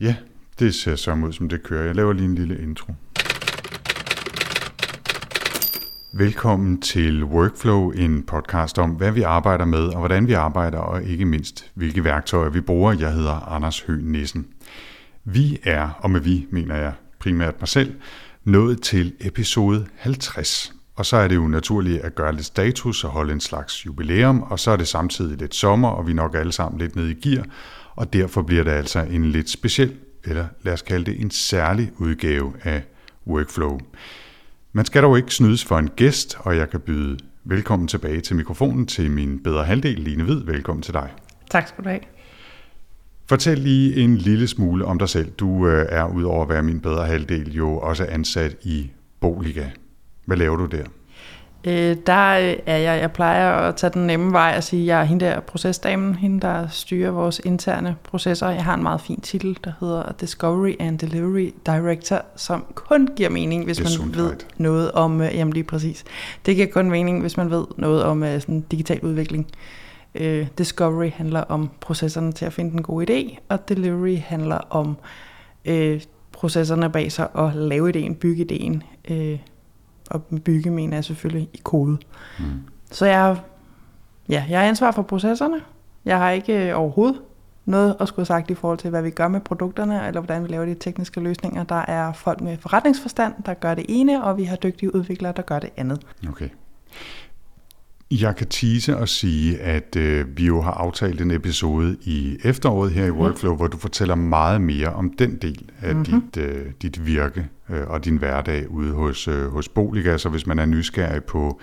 Ja, det ser så ud, som det kører. Jeg laver lige en lille intro. Velkommen til Workflow, en podcast om, hvad vi arbejder med, og hvordan vi arbejder, og ikke mindst, hvilke værktøjer vi bruger. Jeg hedder Anders Høgh Nissen. Vi er, og med vi mener jeg primært mig selv, nået til episode 50. Og så er det jo naturligt at gøre lidt status og holde en slags jubilæum, og så er det samtidig lidt sommer, og vi er nok alle sammen lidt nede i gear, og derfor bliver det altså en lidt speciel, eller lad os kalde det en særlig udgave af Workflow. Man skal dog ikke snydes for en gæst, og jeg kan byde velkommen tilbage til mikrofonen til min bedre halvdel, Line Hvid. Velkommen til dig. Tak skal du have. Fortæl lige en lille smule om dig selv. Du øh, er udover at være min bedre halvdel jo også ansat i Boliga. Hvad laver du der? Øh, der er jeg, jeg plejer at tage den nemme vej og sige, at jeg er hende der procesdamen, hende der styrer vores interne processer. Jeg har en meget fin titel, der hedder Discovery and Delivery Director, som kun giver mening, hvis man ved noget om, øh, jamen lige præcis, det giver kun mening, hvis man ved noget om uh, sådan digital udvikling. Uh, Discovery handler om processerne til at finde den gode idé, og Delivery handler om uh, processerne bag sig at lave idéen, bygge idéen, uh, og bygge mener jeg selvfølgelig i kode. Mm. Så jeg, ja, jeg har ansvar for processerne. Jeg har ikke øh, overhovedet noget at skulle have sagt i forhold til, hvad vi gør med produkterne, eller hvordan vi laver de tekniske løsninger. Der er folk med forretningsforstand, der gør det ene, og vi har dygtige udviklere, der gør det andet. Okay. Jeg kan tease og sige, at øh, vi jo har aftalt en episode i efteråret her i mhm. Workflow, mm. hvor du fortæller meget mere om den del af mm-hmm. dit, øh, dit virke øh, og din hverdag ude hos, øh, hos Boliga. Så hvis man er nysgerrig på,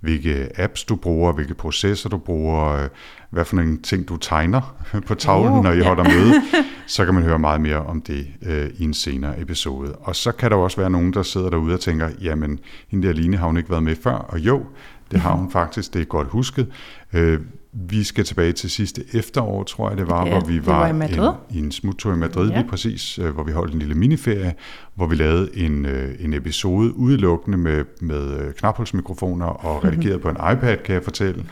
hvilke apps du bruger, hvilke processer du bruger, øh, hvad for nogle ting du tegner på tavlen, når I ja. holder møde, så kan man høre meget mere om det øh, i en senere episode. Og så kan der også være nogen, der sidder derude og tænker, jamen, hende der Line har hun ikke været med før, og jo, det har hun faktisk, det er godt husket. Øh, vi skal tilbage til sidste efterår, tror jeg det var, ja, hvor vi var, var i, en, i en smuttur i Madrid ja. lige præcis, øh, hvor vi holdt en lille miniferie, hvor vi lavede en, øh, en episode udelukkende med, med knaphulsmikrofoner og redigeret på en iPad, kan jeg fortælle,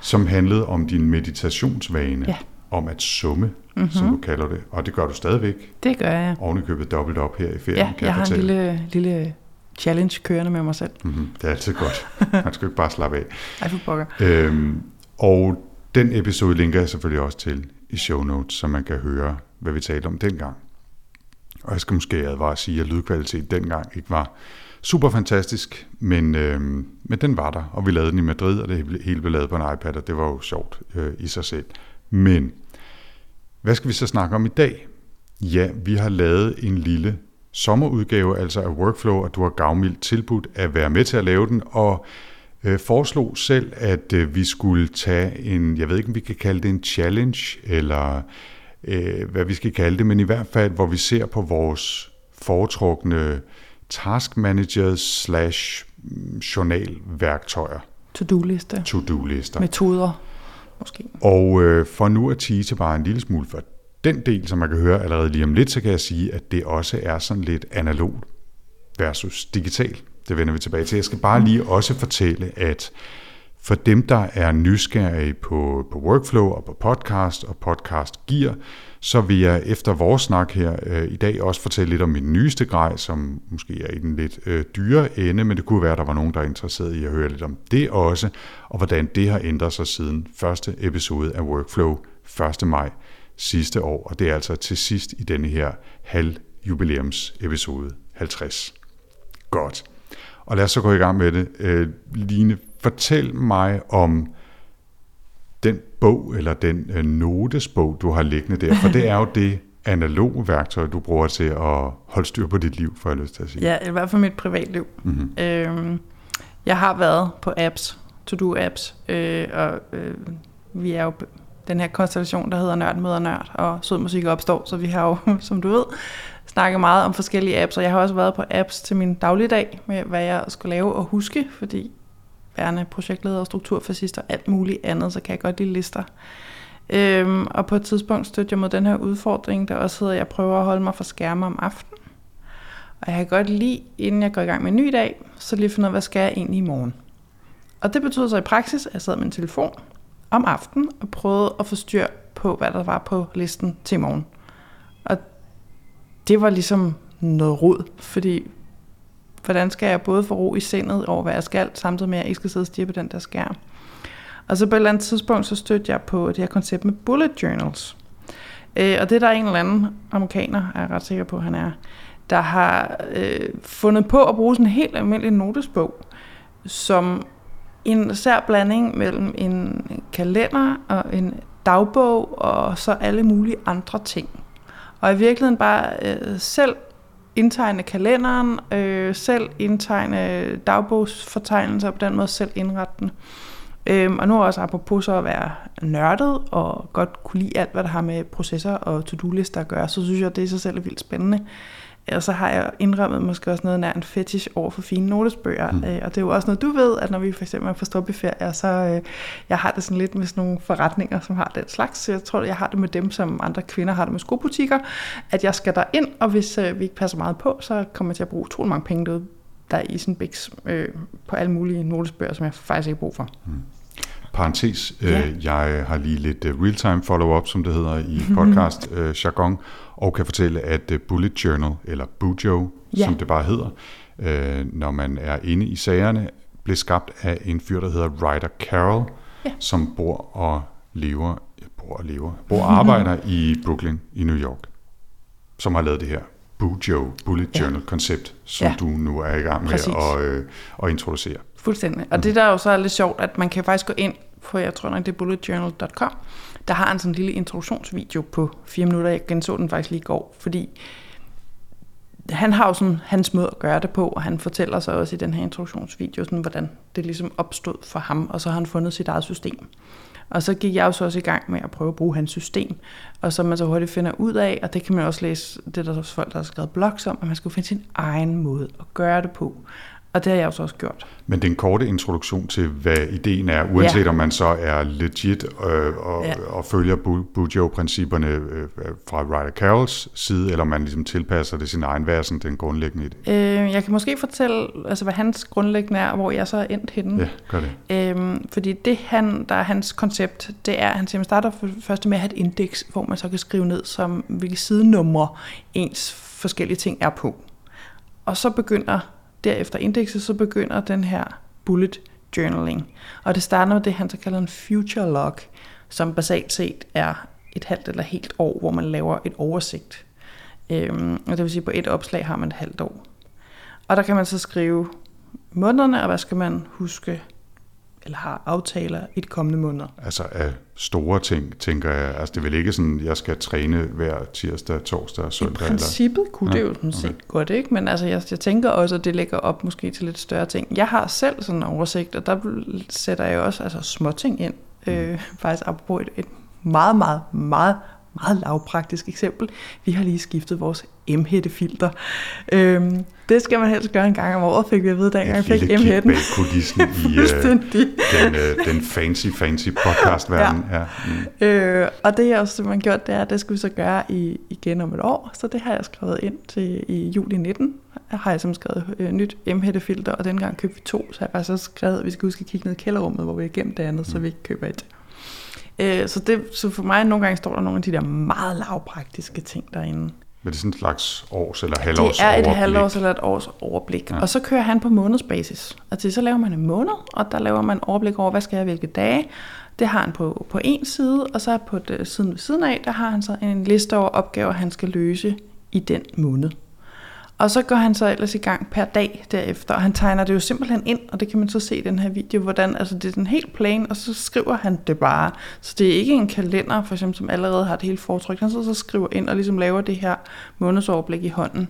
som handlede om din meditationsvane. Ja om at summe, mm-hmm. som du kalder det. Og det gør du stadigvæk. Det gør jeg. Oven i købet dobbelt op her i ferien, ja, kan jeg, jeg har fortælle. en lille, lille challenge kørende med mig selv. Mm-hmm. Det er altid godt. Man skal ikke bare slappe af. Ej, for pokker. Øhm, og den episode linker jeg selvfølgelig også til i show notes, så man kan høre, hvad vi talte om dengang. Og jeg skal måske advare at sige, at lydkvalitet dengang ikke var super fantastisk, men, øhm, men den var der, og vi lavede den i Madrid, og det hele blev lavet på en iPad, og det var jo sjovt øh, i sig selv. Men hvad skal vi så snakke om i dag? Ja, vi har lavet en lille sommerudgave, altså af Workflow, og du har gavmildt tilbudt at være med til at lave den, og øh, foreslog selv, at øh, vi skulle tage en, jeg ved ikke, om vi kan kalde det en challenge, eller øh, hvad vi skal kalde det, men i hvert fald, hvor vi ser på vores foretrukne task managers slash mm, journalværktøjer. To-do-lister. To-do-lister. Metoder, måske. Og øh, for nu at tease bare en lille smule for den del, som man kan høre allerede lige om lidt, så kan jeg sige, at det også er sådan lidt analog versus digital. Det vender vi tilbage til. Jeg skal bare lige også fortælle, at for dem, der er nysgerrige på, på workflow og på podcast og podcast gear, så vil jeg efter vores snak her øh, i dag også fortælle lidt om min nyeste grej, som måske er i den lidt øh, dyre ende, men det kunne være, at der var nogen, der er interesseret i at høre lidt om det også, og hvordan det har ændret sig siden første episode af Workflow 1. maj sidste år, og det er altså til sidst i denne her halv jubilæums episode 50. Godt. Og lad os så gå i gang med det. Øh, Line, fortæl mig om den bog, eller den øh, notesbog, du har liggende der, for det er jo det analoge værktøj, du bruger til at holde styr på dit liv, for jeg lyst til at sige. Ja, i hvert fald mit privatliv. Mm-hmm. Øhm, jeg har været på apps, to-do-apps, øh, og øh, vi er jo den her konstellation, der hedder Nørd møder Nørd, og sød musik opstår, så vi har jo, som du ved, snakket meget om forskellige apps, og jeg har også været på apps til min dagligdag, med hvad jeg skulle lave og huske, fordi værende projektleder og strukturfascist og alt muligt andet, så kan jeg godt lide lister. Øhm, og på et tidspunkt stødte jeg mod den her udfordring, der også hedder, at jeg prøver at holde mig for skærme om aftenen. Og jeg kan godt lide, inden jeg går i gang med en ny dag, så lige finde ud af, hvad skal jeg egentlig i morgen. Og det betyder så i praksis, at jeg sad med min telefon, om aftenen og prøvede at få styr på, hvad der var på listen til i morgen. Og det var ligesom noget rod, fordi hvordan skal jeg både få ro i sindet over, hvad jeg skal, samtidig med, at jeg ikke skal sidde og stige på den der skærm. Og så på et eller andet tidspunkt, så stødte jeg på det her koncept med bullet journals. Øh, og det er der en eller anden amerikaner, er jeg ret sikker på, han er, der har øh, fundet på at bruge sådan en helt almindelig notesbog, som en sær blanding mellem en kalender og en dagbog og så alle mulige andre ting. Og i virkeligheden bare øh, selv indtegne kalenderen, øh, selv indtegne dagbogsfortegnelser, og på den måde selv indrette den. Øhm, og nu også apropos så at være nørdet og godt kunne lide alt, hvad der har med processer og to-do-lister at gøre, så synes jeg, at det i sig selv er vildt spændende. Og så har jeg indrømmet måske også noget nær en fetish over for fine notesbøger. Mm. Øh, og det er jo også noget, du ved, at når vi for eksempel er på stoppeferie, så øh, jeg har det sådan lidt med sådan nogle forretninger, som har den slags. Så jeg tror, jeg har det med dem, som andre kvinder har det med skobutikker, at jeg skal der ind, og hvis øh, vi ikke passer meget på, så kommer jeg til at bruge utrolig mange penge derude, der er i sådan biks øh, på alle mulige notesbøger, som jeg faktisk ikke har brug for. Mm. Parentes, øh, ja. øh, jeg har lige lidt uh, real-time follow-up, som det hedder i podcast øh, jargon, og kan fortælle, at uh, Bullet Journal, eller Bujo, ja. som det bare hedder, øh, når man er inde i sagerne, blev skabt af en fyr, der hedder Ryder Carroll, ja. som bor og lever, bor og lever, bor og arbejder i Brooklyn i New York, som har lavet det her Bujo, Bullet Journal ja. koncept, som ja. du nu er i gang med at, øh, at introducere. Fuldstændig. Og det der er jo så er lidt sjovt, at man kan faktisk gå ind for jeg tror nok det er bulletjournal.com, der har en sådan lille introduktionsvideo på fire minutter. Jeg genså den faktisk lige i går, fordi han har jo sådan hans måde at gøre det på, og han fortæller så også i den her introduktionsvideo, sådan, hvordan det ligesom opstod for ham, og så har han fundet sit eget system. Og så gik jeg jo så også i gang med at prøve at bruge hans system, og så man så hurtigt finder ud af, og det kan man også læse, det der også folk, der har skrevet blogs om, at man skal finde sin egen måde at gøre det på. Og det har jeg også også gjort. Men den korte introduktion til, hvad ideen er, uanset ja. om man så er legit øh, og, ja. og følger Bujo-principperne øh, fra Ryder Carrolls side, eller man ligesom tilpasser det sin egen værsen, den grundlæggende idé. Øh, jeg kan måske fortælle, altså, hvad hans grundlæggende er, og hvor jeg så er endt henne. Ja, gør det. Øh, fordi det, han, der er hans koncept, det er, at han siger, man starter først med at have et indeks, hvor man så kan skrive ned, som hvilke sidenumre ens forskellige ting er på. Og så begynder derefter indekset, så begynder den her bullet journaling. Og det starter med det, han så kalder en future log, som basalt set er et halvt eller helt år, hvor man laver et oversigt. Øhm, og det vil sige, at på et opslag har man et halvt år. Og der kan man så skrive månederne, og hvad skal man huske eller har aftaler i de kommende måneder. Altså af store ting, tænker jeg. Altså det er vel ikke sådan, jeg skal træne hver tirsdag, torsdag og søndag? I princippet eller? kunne det jo sådan set okay. godt, ikke? Men altså jeg, jeg tænker også, at det lægger op måske til lidt større ting. Jeg har selv sådan en oversigt, og der sætter jeg også altså, små ting ind. Mm. Øh, faktisk apropos et, et meget, meget, meget, meget lavpraktisk eksempel. Vi har lige skiftet vores M-hættefilter. Øhm, det skal man helst gøre en gang om året, fik vi at vide, dengang jeg fik M-hætten. bag kulissen i uh, den, uh, den fancy, fancy podcast-verden. Ja. Ja. Mm. Øh, og det jeg også man gjort, det er, at det skal vi så gøre i, igen om et år. Så det har jeg skrevet ind til i juli 19. Her har jeg som skrevet øh, nyt M-hættefilter, og dengang købte vi to. Så har jeg faktisk skrevet, at vi skal huske at kigge ned i kælderrummet, hvor vi har gemt det andet, mm. så vi ikke køber et. Øh, så, det, så for mig nogle gange står der nogle af de der meget lavpraktiske ting derinde. Men det er sådan en slags års eller halvårs? Det er et overblik. halvårs eller et års overblik. Ja. Og så kører han på månedsbasis. Altså så laver man en måned, og der laver man overblik over, hvad skal jeg hvilke dage. Det har han på, på en side, og så på det, siden ved siden af, der har han så en liste over opgaver, han skal løse i den måned. Og så går han så ellers i gang per dag derefter, og han tegner det jo simpelthen ind, og det kan man så se i den her video, hvordan altså det er den helt plan, og så skriver han det bare. Så det er ikke en kalender, for eksempel, som allerede har det hele fortrykt. Han så, så skriver ind og ligesom laver det her månedsoverblik i hånden.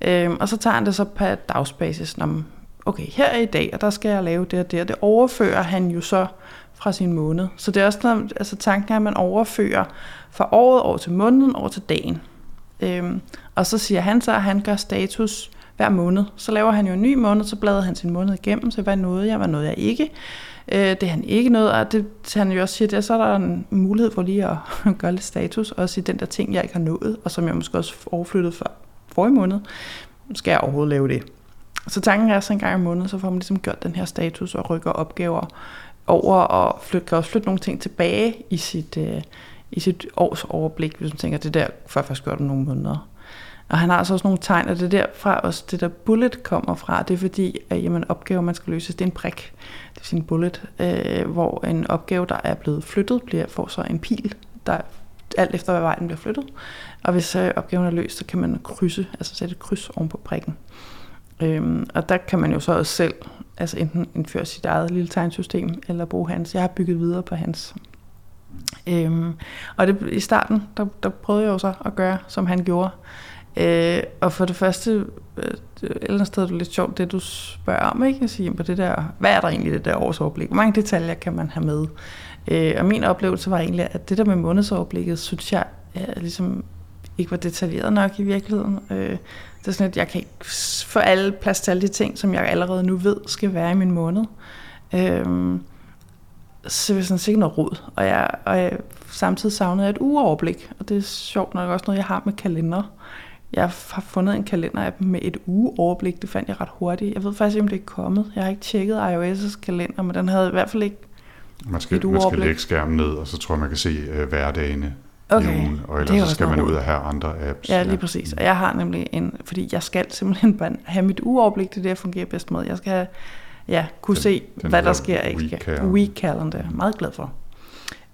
Øhm, og så tager han det så per dagsbasis, når okay, her er i dag, og der skal jeg lave det og det, og det overfører han jo så fra sin måned. Så det er også altså tanken er, at man overfører fra året over til måneden, over til dagen. Øhm, og så siger han så, at han gør status hver måned. Så laver han jo en ny måned, så bladrer han sin måned igennem, så hvad nåede jeg, hvad nåede jeg ikke. Øh, det han ikke nåede, og det han jo også siger, det er, så er der en mulighed for lige at gøre lidt status, også i den der ting, jeg ikke har nået, og som jeg måske også overflyttede for forrige måned. Skal jeg overhovedet lave det? Så tanken er så en gang i måneden, så får man ligesom gjort den her status og rykker opgaver over, og flyt, kan også flytte nogle ting tilbage i sit, øh, i sit års overblik, hvis man tænker, det der før først gjort nogle måneder. Og han har altså også nogle tegn, og det er derfra også det der bullet kommer fra. Det er fordi, at jamen, opgave, man skal løse, det er en prik. Det er sin bullet, øh, hvor en opgave, der er blevet flyttet, bliver, får så en pil, der alt efter, hvad vejen bliver flyttet. Og hvis øh, opgaven er løst, så kan man krydse, altså sætte et kryds oven på prikken. Øhm, og der kan man jo så også selv altså enten indføre sit eget lille tegnsystem, eller bruge hans. Jeg har bygget videre på hans. Øhm, og det, i starten, der, der prøvede jeg jo så at gøre, som han gjorde. Øh, og for det første, øh, et eller andet sted er det lidt sjovt, det du spørger om, ikke? Jeg siger, på det der, hvad er der egentlig det der årsoverblik? Hvor mange detaljer kan man have med? Øh, og min oplevelse var egentlig, at det der med månedsoverblikket, synes jeg, er ligesom ikke var detaljeret nok i virkeligheden. Øh, det er sådan, at jeg kan ikke få alle plads til alle de ting, som jeg allerede nu ved skal være i min måned. Øh, så er sådan sikkert noget rod. Og jeg, og jeg samtidig savnede et ugeoverblik, og det er sjovt nok også noget, jeg har med kalender. Jeg har fundet en kalender med et ugeoverblik, det fandt jeg ret hurtigt. Jeg ved faktisk ikke, om det er kommet. Jeg har ikke tjekket iOS' kalender, men den havde i hvert fald ikke man skal, man skal lægge skærmen ned, og så tror jeg, man kan se uh, hverdagene okay. i ugen, og ellers så skal man ud og have andre apps. Ja, lige ja. præcis. Og jeg har nemlig en, fordi jeg skal simpelthen bare have mit ugeoverblik, det er det, jeg fungerer bedst med. Jeg skal ja, kunne den, se, den hvad der sker. Week calendar. Week calendar. Meget glad for.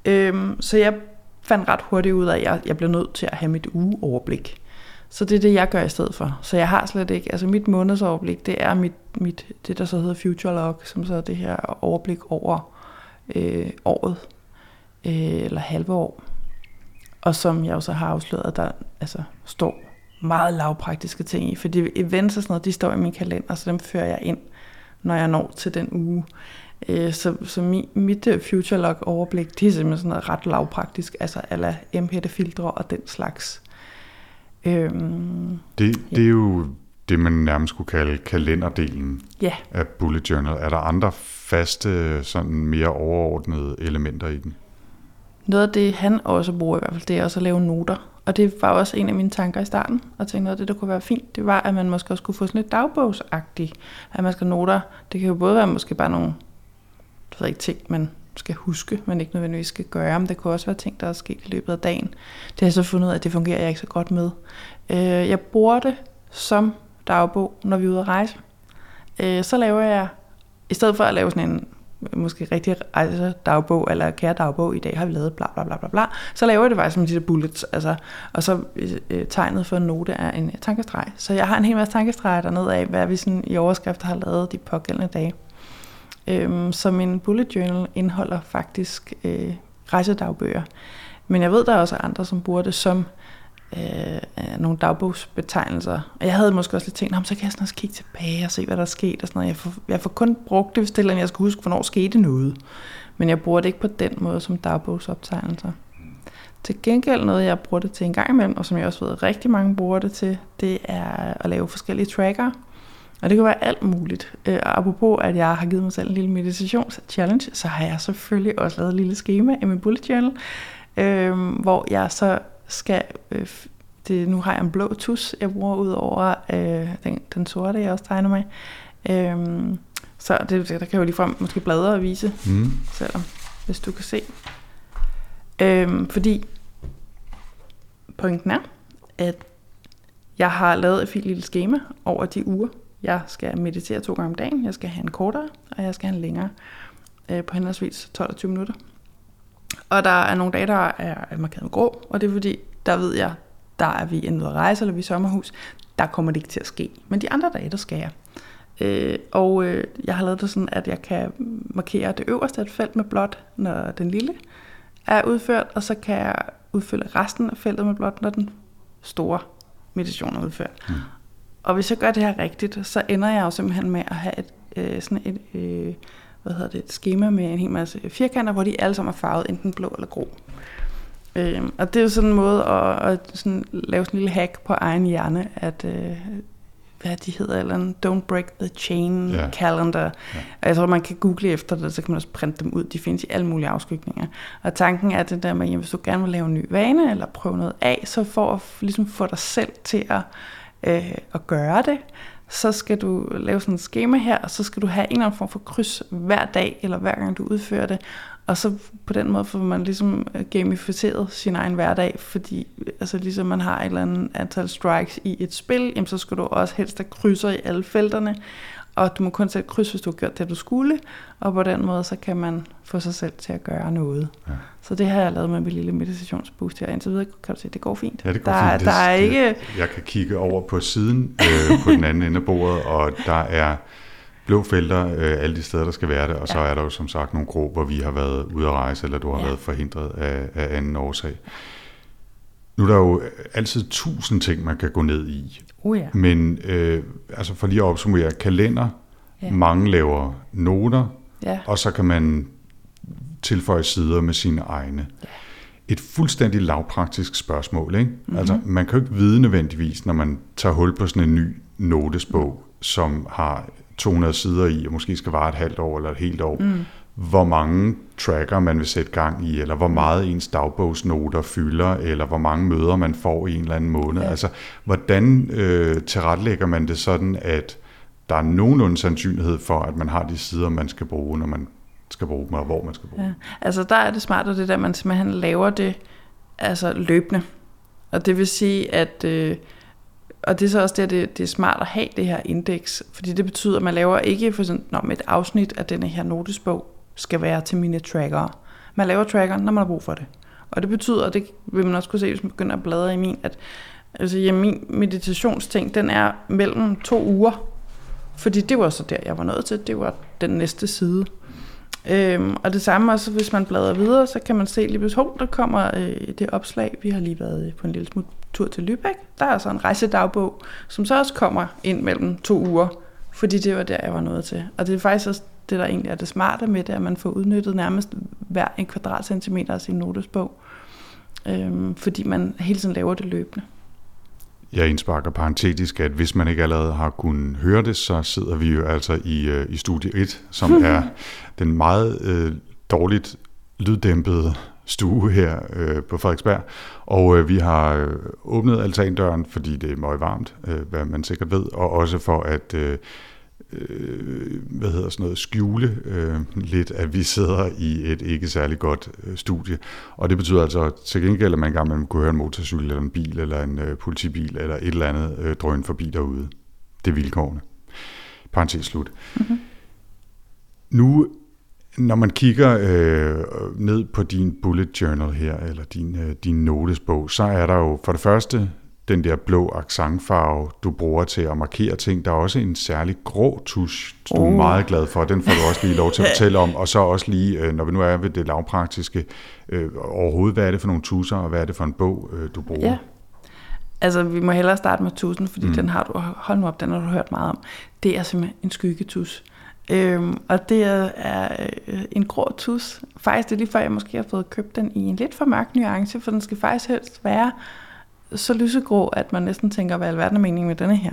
Øhm, så jeg fandt ret hurtigt ud af, at jeg, jeg blev nødt til at have mit ugeoverblik. Så det er det, jeg gør i stedet for. Så jeg har slet ikke, altså mit månedsoverblik, det er mit, mit, det, der så hedder Future Log, som så er det her overblik over øh, året, øh, eller halve år. Og som jeg også har afsløret, der altså, står meget lavpraktiske ting i, fordi events og sådan noget, de står i min kalender, så dem fører jeg ind, når jeg når til den uge. Øh, så, så mi, mit øh, future log overblik, det er simpelthen sådan noget ret lavpraktisk, altså alla MPD-filtre og den slags. Øhm, det, det er jo det, man nærmest skulle kalde kalenderdelen ja. af Bullet Journal. Er der andre faste, sådan mere overordnede elementer i den? Noget af det, han også bruger i hvert fald, det er også at lave noter. Og det var også en af mine tanker i starten, og tænkte noget af det, der kunne være fint, det var, at man måske også kunne få sådan lidt dagbogsagtigt, at man skal noter. Det kan jo både være måske bare nogle jeg ved ikke, ting, man skal huske, men ikke nødvendigvis skal gøre, men det kunne også være ting, der er sket i løbet af dagen. Det har jeg så fundet ud af, at det fungerer jeg ikke så godt med. Øh, jeg bruger det som dagbog, når vi er ude at rejse. Øh, så laver jeg, i stedet for at lave sådan en måske rigtig rejsedagbog, eller kære dagbog, i dag har vi lavet bla bla bla bla bla, så laver jeg det faktisk som de der bullets, altså, og så øh, tegnet for en note er en øh, tankestreg. Så jeg har en hel masse tankestreger dernede af, hvad vi sådan i overskrifter har lavet de pågældende dage. Øhm, så min bullet journal indeholder faktisk øh, rejsedagbøger. Men jeg ved, der er også andre, som bruger det som øh, nogle dagbogsbetegnelser. Og jeg havde måske også lidt tænkt, så kan jeg sådan også kigge tilbage og se, hvad der er sket. Og sådan noget. Jeg, får, jeg får kun brugt det, hvis det er, jeg skal huske, hvornår skete noget. Men jeg bruger det ikke på den måde som dagbogsoptegnelser. Til gengæld noget, jeg bruger det til en gang imellem, og som jeg også ved, at rigtig mange bruger det til, det er at lave forskellige tracker. Og det kan være alt muligt. Og apropos, at jeg har givet mig selv en lille meditations-challenge, så har jeg selvfølgelig også lavet et lille schema i min bullet journal, øh, hvor jeg så skal... Øh, det, nu har jeg en blå tus, jeg bruger ud over øh, den, den sorte, jeg også tegner med. Øh, så det, der kan jo ligefrem måske bladre og vise, mm. selvom, hvis du kan se. Øh, fordi pointen er, at jeg har lavet et fint lille schema over de uger, jeg skal meditere to gange om dagen, jeg skal have en kortere, og jeg skal have en længere øh, på henholdsvis 12-20 minutter. Og der er nogle dage, der er markeret med grå, og det er fordi, der ved jeg, der er vi enten at rejse, eller vi er sommerhus, der kommer det ikke til at ske. Men de andre dage, der skal jeg. Øh, og øh, jeg har lavet det sådan, at jeg kan markere det øverste af et felt med blåt, når den lille er udført, og så kan jeg udfylde resten af feltet med blåt, når den store meditation er udført. Mm. Og hvis jeg gør det her rigtigt, så ender jeg jo simpelthen med at have et, øh, sådan et, øh, hvad hedder det, et schema med en hel masse firkanter, hvor de alle sammen er farvet enten blå eller grå. Øh, og det er jo sådan en måde at, at sådan lave sådan en lille hack på egen hjerne, at øh, hvad de hedder, eller en Don't Break the Chain yeah. Calendar. Yeah. Og jeg tror, man kan google efter det, så kan man også printe dem ud. De findes i alle mulige afskygninger. Og tanken er det der med, at hvis du gerne vil lave en ny vane, eller prøve noget af, så for at ligesom få dig selv til at, øh, at gøre det, så skal du lave sådan et schema her, og så skal du have en eller anden form for kryds hver dag, eller hver gang du udfører det. Og så på den måde får man ligesom øh, gamificeret sin egen hverdag, fordi øh, altså ligesom man har et eller andet antal strikes i et spil, jamen så skal du også helst have krydser i alle felterne, og du må kun sætte kryds, hvis du har gjort det, du skulle, og på den måde, så kan man få sig selv til at gøre noget. Ja. Så det har jeg lavet med min lille meditationsboost her. Indtil videre kan du se, det går fint. Ja, det går der, fint. Der er ikke... Jeg kan kigge over på siden øh, på den anden ende af bordet, og der er blå felter øh, alle de steder, der skal være det, og ja. så er der jo som sagt nogle hvor vi har været ude at rejse, eller du har ja. været forhindret af, af anden årsag. Nu er der jo altid tusind ting, man kan gå ned i. Uh, ja. Men øh, altså for lige at opsummere, kalender, ja. mange laver noter, ja. og så kan man tilføje sider med sine egne. Ja. Et fuldstændig lavpraktisk spørgsmål. Ikke? Mm-hmm. Altså, man kan jo ikke vide nødvendigvis, når man tager hul på sådan en ny notesbog, som har 200 sider i, og måske skal vare et halvt år eller et helt år, mm. Hvor mange tracker man vil sætte gang i, eller hvor meget ens dagbogsnoter fylder, eller hvor mange møder man får i en eller anden måned. Ja. Altså, hvordan øh, tilrettelægger man det sådan, at der er nogenlunde sandsynlighed for, at man har de sider, man skal bruge, når man skal bruge dem, og hvor man skal bruge ja. Altså, der er det smarte det der, at man simpelthen laver det altså løbende. Og det vil sige, at... Øh, og det er så også det, det, det er smart at have det her indeks, fordi det betyder, at man laver ikke for sådan, når et afsnit af denne her notesbog skal være til mine trackere. Man laver trackeren, når man har brug for det. Og det betyder, og det vil man også kunne se, hvis man begynder at bladre i min, at altså, ja, min meditationsting, den er mellem to uger. Fordi det var så der, jeg var nået til. Det var den næste side. Øhm, og det samme også, hvis man bladrer videre, så kan man se lige pludselig, der kommer øh, det opslag. Vi har lige været øh, på en lille smut tur til Lübeck. Der er så en rejsedagbog, som så også kommer ind mellem to uger, fordi det var der, jeg var nået til. Og det er faktisk også det, der egentlig er det smarte med det, at man får udnyttet nærmest hver en kvadratcentimeter af sin notesbog, øhm, fordi man hele tiden laver det løbende. Jeg indsparker parentetisk, at hvis man ikke allerede har kunnet høre det, så sidder vi jo altså i, øh, i studie 1, som er den meget øh, dårligt lyddæmpede stue her øh, på Frederiksberg. Og øh, vi har øh, åbnet altandøren, fordi det er meget varmt, øh, hvad man sikkert ved, og også for at øh, øh, hvad hedder sådan noget, skjule øh, lidt, at vi sidder i et ikke særlig godt øh, studie. Og det betyder altså til gengæld, at man engang man kunne høre en motorcykel, eller en bil, eller en øh, politibil, eller et eller andet øh, drøn forbi derude. Det er vilkårene. Parenthes slut. Mm-hmm. Nu når man kigger øh, ned på din bullet journal her, eller din, øh, din notesbog, så er der jo for det første den der blå accentfarve, du bruger til at markere ting. Der er også en særlig grå tusch, du oh. er meget glad for. Den får du også lige lov til at fortælle om. Og så også lige, øh, når vi nu er ved det lavpraktiske, øh, overhovedet, hvad er det for nogle tusser, og hvad er det for en bog, øh, du bruger? Ja. Altså, vi må hellere starte med tusen, fordi mm. den har du, hold nu op, den har du hørt meget om. Det er simpelthen en skyggetus. Øhm, og det er øh, en grå tus. Faktisk det er lige før, jeg måske har fået købt den i en lidt for mørk nuance, for den skal faktisk helst være så lysegrå, at man næsten tænker, hvad alverden er meningen med denne her.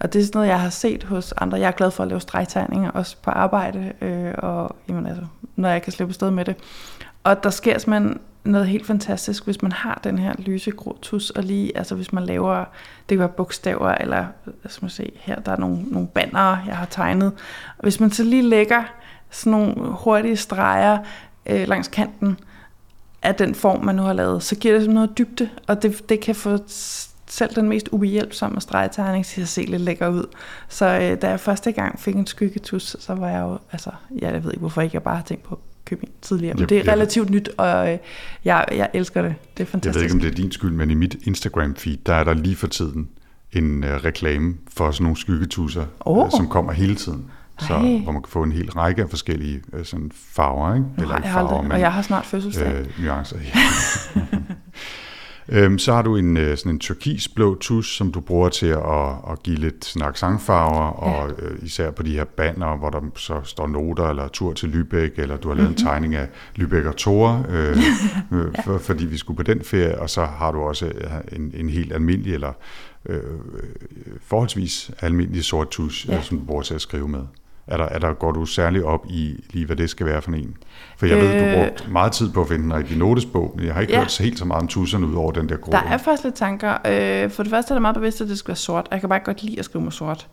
Og det er sådan noget, jeg har set hos andre. Jeg er glad for at lave stregtegninger, også på arbejde, øh, og jamen, altså, når jeg kan slippe sted med det. Og der sker simpelthen noget helt fantastisk, hvis man har den her lysegrå tus, og lige, altså hvis man laver, det kan være bogstaver, eller lad man se, her der er nogle, nogle bannere, jeg har tegnet. Og hvis man så lige lægger sådan nogle hurtige streger øh, langs kanten af den form, man nu har lavet, så giver det sådan noget dybde, og det, det kan få selv den mest ubehjælpsomme stregtegning til at se lidt lækker ud. Så øh, da jeg første gang fik en skyggetus, så var jeg jo, altså, ja, jeg ved ikke, hvorfor ikke jeg bare har tænkt på købe ind tidligere. Men det er relativt nyt, og øh, jeg, jeg elsker det. Det er fantastisk. Jeg ved ikke, om det er din skyld, men i mit Instagram-feed, der er der lige for tiden en uh, reklame for sådan nogle skyggetusser, oh. uh, som kommer hele tiden. Så, hvor man kan få en hel række af forskellige uh, sådan farver, ikke? Eller ikke farver, aldrig, men, og jeg har snart fødselsdag. Uh, nuancer, ja. Øhm, så har du en, øh, sådan en turkisblå tus, som du bruger til at, at give lidt sådan accentfarver, ja. og øh, især på de her banner, hvor der så står noter, eller tur til Lübeck, eller du har lavet mm-hmm. en mhm. tegning af Lübeck og Tore, øh, ja. for, fordi vi skulle på den ferie, og så har du også øh, en, en helt almindelig, eller øh, forholdsvis almindelig sort tus, ja. øh, som du bruger til at skrive med. Er der, er der, går du særligt op i, lige hvad det skal være for en? For jeg øh, ved, du har brugt meget tid på at finde den i notesbog, men jeg har ikke ja. hørt helt så meget om tusserne ud over den der grå. Der er faktisk lidt tanker. Øh, for det første er det meget bevidst, at det skal være sort. Jeg kan bare godt lide at skrive med sort.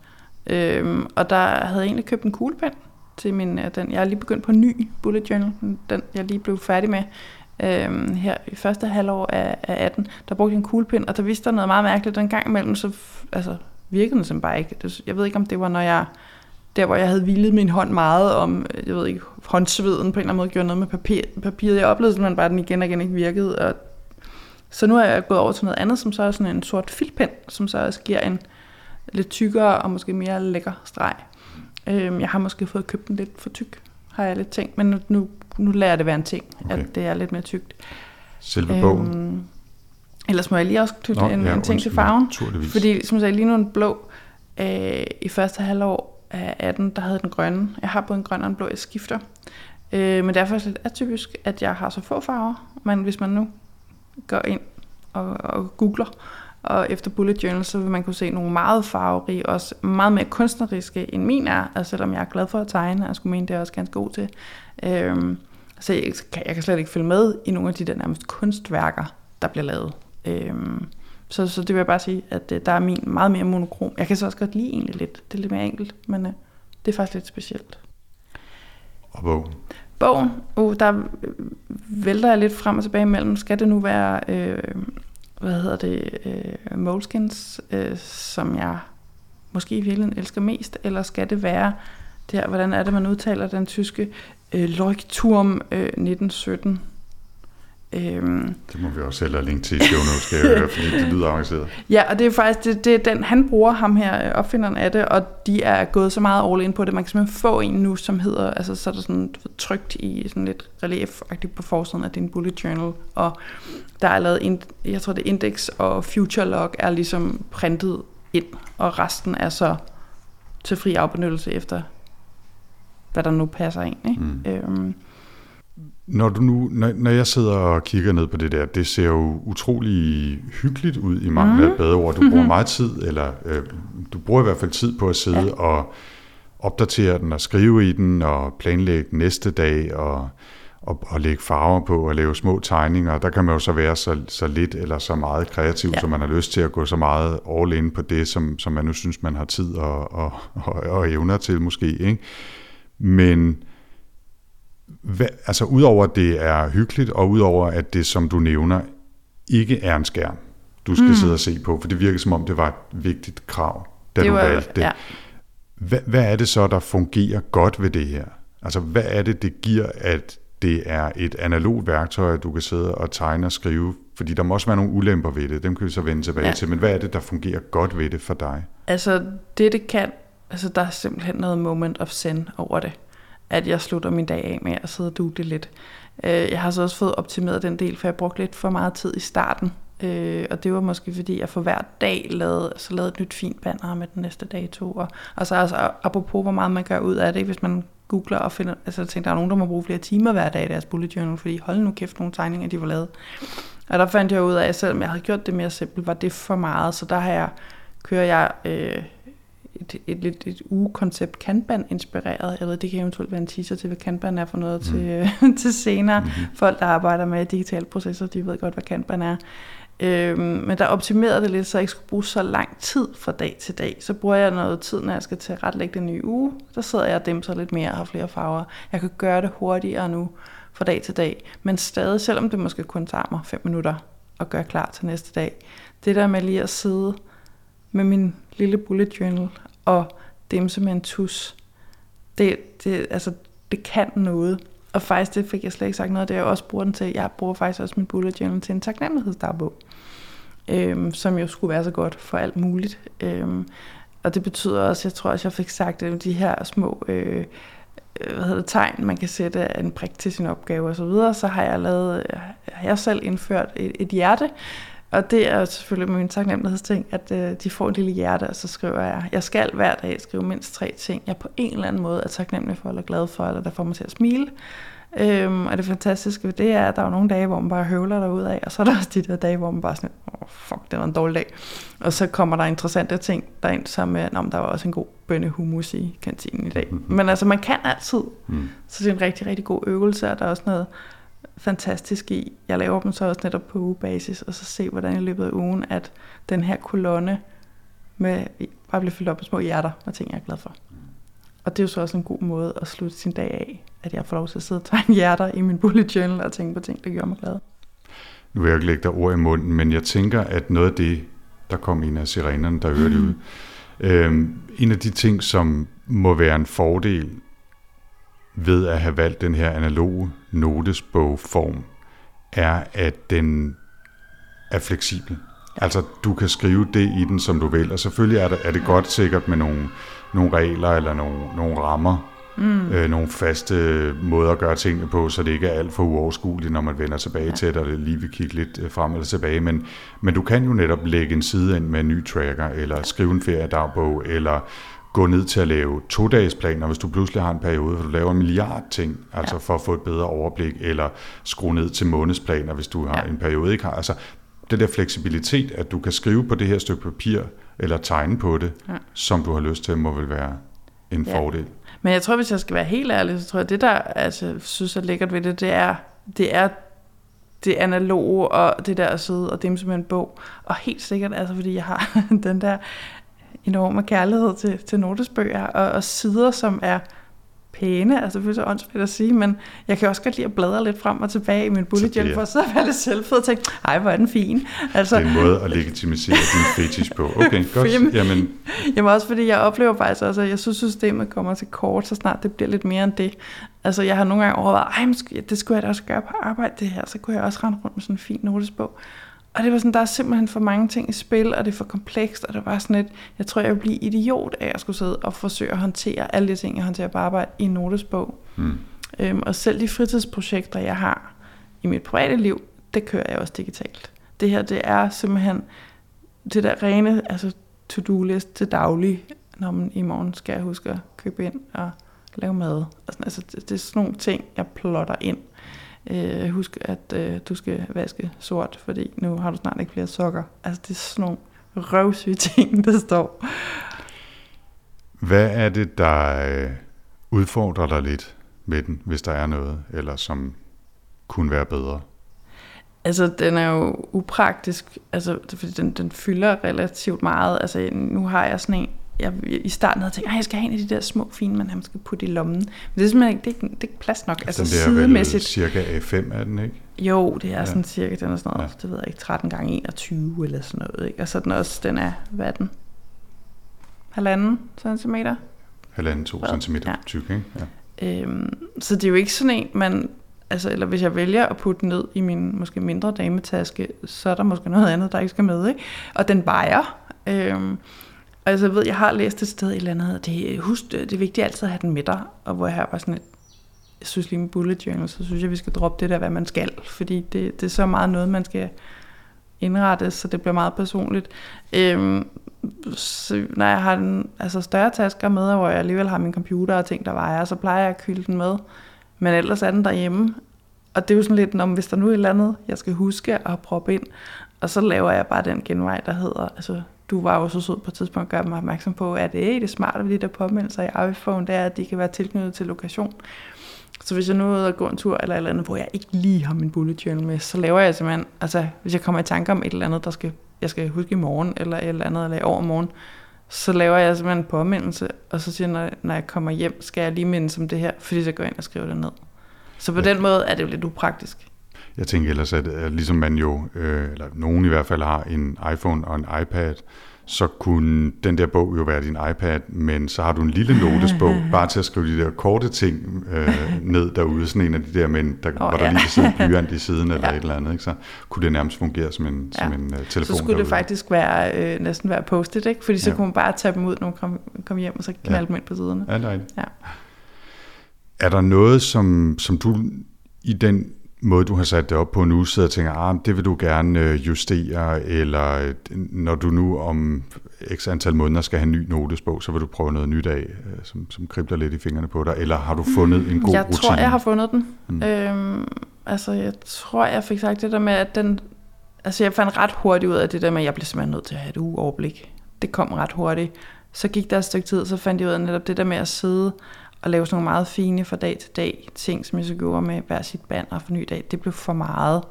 Øhm, og der havde jeg egentlig købt en kuglepen til min, øh, den, jeg er lige begyndt på en ny bullet journal, den jeg lige blev færdig med øhm, her i første halvår af, af 18, der brugte jeg en kuglepen, og der viste der noget meget mærkeligt, den gang imellem, så altså, virkede den som bare ikke. Jeg ved ikke, om det var, når jeg, der hvor jeg havde hvilet min hånd meget om, jeg ved ikke, håndsveden på en eller anden måde gjorde noget med papir, papiret. Jeg oplevede simpelthen bare, at den igen og igen ikke virkede, og så nu er jeg gået over til noget andet, som så er sådan en sort filtpen, som så også giver en lidt tykkere og måske mere lækker streg. Øhm, jeg har måske fået købt den lidt for tyk, har jeg lidt tænkt, men nu, nu, nu lærer det være en ting, okay. at det er lidt mere tykt. Selve bogen? Øhm, ellers må jeg lige også knytte en, ja, en ting til farven. Fordi, som jeg sagde, lige nu en blå øh, i første halvår af 18, der havde den grønne. Jeg har både en grøn og en blå, jeg skifter. Øh, men det er faktisk lidt atypisk, at jeg har så få farver. Men hvis man nu går ind og, og googler, og efter bullet journal, så vil man kunne se nogle meget farverige, også meget mere kunstneriske end min er, altså selvom jeg er glad for at tegne, og jeg skulle mene, det er også ganske god til. Øh, så jeg, jeg kan slet ikke følge med i nogle af de der nærmest kunstværker, der bliver lavet. Øh, så, så det vil jeg bare sige, at øh, der er min meget mere monokrom. Jeg kan så også godt lide egentlig lidt. Det er lidt mere enkelt, men øh, det er faktisk lidt specielt. Og bogen? Bogen, uh, der vælter jeg lidt frem og tilbage imellem. Skal det nu være, øh, hvad hedder det, øh, Moleskins, øh, som jeg måske i virkeligheden elsker mest, eller skal det være der, hvordan er det, man udtaler den tyske øh, Leuchtturm øh, 1917? Øhm, det må vi også selv have link til i skal jeg høre, fordi det lyder avanceret. Ja, og det er faktisk det, det er den, han bruger ham her, opfinderen af det, og de er gået så meget all in på det. Man kan simpelthen få en nu, som hedder, altså så er der sådan trygt i sådan lidt relief på forsiden af din bullet journal, og der er lavet, en, jeg tror det Index og Future Log er ligesom printet ind, og resten er så til fri afbenyttelse efter, hvad der nu passer ind. Ikke? Mm. Øhm, når, du nu, når, når jeg sidder og kigger ned på det der, det ser jo utrolig hyggeligt ud i mange mm. af bedre ord. Du bruger mhm. meget tid, eller øh, du bruger i hvert fald tid på at sidde ja. og opdatere den og skrive i den og planlægge næste dag og, og, og lægge farver på og lave små tegninger. Der kan man jo så være så, så lidt eller så meget kreativ, ja. så man har lyst til at gå så meget all in på det, som, som man nu synes, man har tid og, og, og, og evner til måske. Ikke? Men hvad, altså udover at det er hyggeligt, og udover at det, som du nævner, ikke er en skærm, du skal mm. sidde og se på, for det virker som om, det var et vigtigt krav, da det du var, valgte det. Ja. Hvad, hvad er det så, der fungerer godt ved det her? Altså, hvad er det, det giver, at det er et analogt værktøj, at du kan sidde og tegne og skrive? Fordi der må også være nogle ulemper ved det, dem kan vi så vende tilbage ja. til. Men hvad er det, der fungerer godt ved det for dig? Altså, det det kan, altså der er simpelthen noget moment of zen over det at jeg slutter min dag af med at sidde og dugle lidt. Øh, jeg har så også fået optimeret den del, for jeg brugte lidt for meget tid i starten. Øh, og det var måske fordi, jeg for hver dag lavede, så lavede et nyt fint banner med den næste dato. Og, og så altså, apropos, hvor meget man gør ud af det, hvis man googler og finder, altså jeg tænkte, der er nogen, der må bruge flere timer hver dag i deres bullet journal, fordi hold nu kæft nogle tegninger, de var lavet. Og der fandt jeg ud af, at selvom jeg havde gjort det mere simpelt, var det for meget, så der har jeg, kører jeg øh, et, et, et, et ugekoncept Kanban inspireret. Jeg ved, det kan eventuelt være en teaser til, hvad Kanban er for noget mm. til, til senere. Mm-hmm. Folk, der arbejder med digitale processer, de ved godt, hvad Kanban er. Øhm, men der optimerede det lidt, så jeg ikke skulle bruge så lang tid fra dag til dag. Så bruger jeg noget tid, når jeg skal til ret lægge den nye uge. Så sidder jeg og dæmper lidt mere og har flere farver. Jeg kan gøre det hurtigere nu fra dag til dag. Men stadig, selvom det måske kun tager mig 5 minutter at gøre klar til næste dag. Det der med lige at sidde med min lille bullet journal og dimse med en tus. Det, det, altså, det kan noget. Og faktisk, det fik jeg slet ikke sagt noget det, jeg også bruger den til. Jeg bruger faktisk også min bullet journal til en taknemmelighedsdagbog, øhm, som jo skulle være så godt for alt muligt. Øhm, og det betyder også, jeg tror også, jeg fik sagt, at de her små øh, øh, hvad hedder det, tegn, man kan sætte en prik til sin opgave osv., så, videre, så har jeg lavet, øh, har jeg selv indført et, et hjerte, og det er selvfølgelig min taknemmelighedsting, at øh, de får et lille hjerte, og så skriver jeg, jeg skal hver dag skrive mindst tre ting, jeg på en eller anden måde er taknemmelig for, eller glad for, eller der får mig til at smile. Øhm, og det fantastiske ved det er, at der er nogle dage, hvor man bare høvler derud af, og så er der også de der dage, hvor man bare sådan, åh oh, fuck, det var en dårlig dag. Og så kommer der interessante ting derind, som at der var også en god bønnehumus i kantinen i dag. Mm-hmm. Men altså, man kan altid. Mm. Så det er en rigtig, rigtig god øvelse, og der er også noget fantastisk i. Jeg laver dem så også netop på ugebasis, og så se, hvordan i løbet af ugen, at den her kolonne med, bare bliver fyldt op med små hjerter og ting, jeg er glad for. Og det er jo så også en god måde at slutte sin dag af, at jeg får lov til at sidde og tegne hjerter i min bullet journal og tænke på ting, der gør mig glad. Nu vil jeg ikke lægge dig ord i munden, men jeg tænker, at noget af det, der kom en af sirenerne, der hørte mm. ud, øhm, en af de ting, som må være en fordel ved at have valgt den her analoge notesbogform, er, at den er fleksibel. Altså, du kan skrive det i den, som du vil, og selvfølgelig er det, er det godt sikkert med nogle, nogle regler eller nogle, nogle rammer, mm. øh, nogle faste måder at gøre tingene på, så det ikke er alt for uoverskueligt, når man vender tilbage ja. til det, og det lige vil kigge lidt øh, frem eller tilbage. Men, men du kan jo netop lægge en side ind med en ny tracker, eller skrive en feriedagbog, eller gå ned til at lave to-dages planer, hvis du pludselig har en periode, hvor du laver en milliard ting, altså ja. for at få et bedre overblik, eller skrue ned til månedsplaner, hvis du har ja. en periode ikke har. Altså, det der fleksibilitet, at du kan skrive på det her stykke papir, eller tegne på det, ja. som du har lyst til, må vel være en ja. fordel. Men jeg tror, hvis jeg skal være helt ærlig, så tror jeg, at det der altså, synes er lækkert ved det, det er, det er det analoge, og det der at sidde og dem som en bog. Og helt sikkert, altså fordi jeg har den der enorme kærlighed til, til notesbøger, og, og sider, som er pæne, altså det er så åndssvagt at sige, men jeg kan også godt lide at bladre lidt frem og tilbage i min bullet journal, for at sidde og være lidt selvfed og tænke, ej, hvor er den fin. Altså, det er en måde at legitimisere din fetish på. Okay, godt. Jamen, jamen. jamen også fordi jeg oplever faktisk også, at jeg synes, systemet kommer til kort, så snart det bliver lidt mere end det. Altså jeg har nogle gange overvejet, ej, det skulle jeg da også gøre på arbejde det her, så kunne jeg også rende rundt med sådan en fin notesbog. Og det var sådan, der er simpelthen for mange ting i spil, og det er for komplekst, og det var sådan et, jeg tror, jeg ville blive idiot af at skulle sidde og forsøge at håndtere alle de ting, jeg håndterer på arbejde i en notesbog. Mm. Øhm, og selv de fritidsprojekter, jeg har i mit private liv, det kører jeg også digitalt. Det her, det er simpelthen det der rene, altså to-do-list til daglig, når man i morgen skal jeg huske at købe ind og lave mad. Altså, altså det, det er sådan nogle ting, jeg plotter ind øh, husk, at øh, du skal vaske sort, fordi nu har du snart ikke flere sokker. Altså, det er sådan nogle røvsyge ting, der står. Hvad er det, der øh, udfordrer dig lidt med den, hvis der er noget, eller som kunne være bedre? Altså, den er jo upraktisk, altså, fordi den, den fylder relativt meget. Altså, nu har jeg sådan en, jeg i starten havde tænkt, at jeg skal have en af de der små fine, man skal putte i lommen. Men det er simpelthen ikke, det er, det er ikke plads nok. Altså, altså den der er vel cirka A5 er den, ikke? Jo, det er ja. sådan cirka, den er sådan noget, ja. det ved jeg ikke, 13 gange 21 eller sådan noget. Ikke? Og så den også, den er, hvad er den? Halvanden centimeter? Halvanden, to centimeter ja. tyk, ikke? Ja. Øhm, så det er jo ikke sådan en, man, altså, eller hvis jeg vælger at putte den ned i min måske mindre dametaske, så er der måske noget andet, der ikke skal med, ikke? Og den vejer. Øhm, Altså, jeg ved, jeg har læst et sted et eller andet, det, øh, husk, det er vigtigt altid at have den med dig, og hvor jeg har bare sådan et, jeg synes lige med bullet journal, så synes jeg, vi skal droppe det der, hvad man skal, fordi det, det er så meget noget, man skal indrette, så det bliver meget personligt. Øhm, så når jeg har den, altså større tasker med, hvor jeg alligevel har min computer og ting, der vejer, så plejer jeg at kylde den med. Men ellers er den derhjemme. Og det er jo sådan lidt, om hvis der nu er et eller andet, jeg skal huske at proppe ind, og så laver jeg bare den genvej, der hedder, altså du var jo så sød på et tidspunkt at gøre mig opmærksom på, at det er det smarte ved de der påmeldelser i iPhone, det er, at de kan være tilknyttet til lokation. Så hvis jeg nu er ude og gå en tur eller et eller andet, hvor jeg ikke lige har min bullet journal med, så laver jeg simpelthen, altså hvis jeg kommer i tanke om et eller andet, der skal, jeg skal huske i morgen, eller et eller andet, eller i overmorgen, så laver jeg simpelthen en påmeldelse, og så siger jeg, når, når jeg kommer hjem, skal jeg lige minde som det her, fordi så går jeg ind og skriver det ned. Så på ja. den måde er det jo lidt upraktisk. Jeg tænker ellers, at, at ligesom man jo, øh, eller nogen i hvert fald har en iPhone og en iPad, så kunne den der bog jo være din iPad, men så har du en lille notesbog, bare til at skrive de der korte ting øh, ned derude, sådan en af de der, men der, oh, hvor der ja. lige sidder en blyant i siden eller ja. et eller andet, ikke? så kunne det nærmest fungere som en, ja. som en uh, telefon. Så skulle derude. det faktisk være øh, næsten være postet, ikke? fordi så ja. kunne man bare tage dem ud, når man kom, kom hjem, og så knalde ja. dem ind på siderne. Ja, nej. Ja. Er der noget, som, som du i den måde, du har sat det op på nu, sidder og tænker, ah, det vil du gerne øh, justere, eller når du nu om x antal måneder skal have en ny notesbog, så vil du prøve noget nyt af, øh, som, som kribler lidt i fingrene på dig, eller har du fundet en god jeg rutine? Jeg tror, jeg har fundet den. Mm. Øhm, altså, jeg tror, jeg fik sagt det der med, at den, altså jeg fandt ret hurtigt ud af det der med, at jeg blev simpelthen nødt til at have et uoverblik. Det kom ret hurtigt. Så gik der et stykke tid, så fandt jeg ud af netop det der med at sidde at lave sådan nogle meget fine fra dag til dag ting, som jeg så gjorde med hver sit band og forny dag, det blev for meget.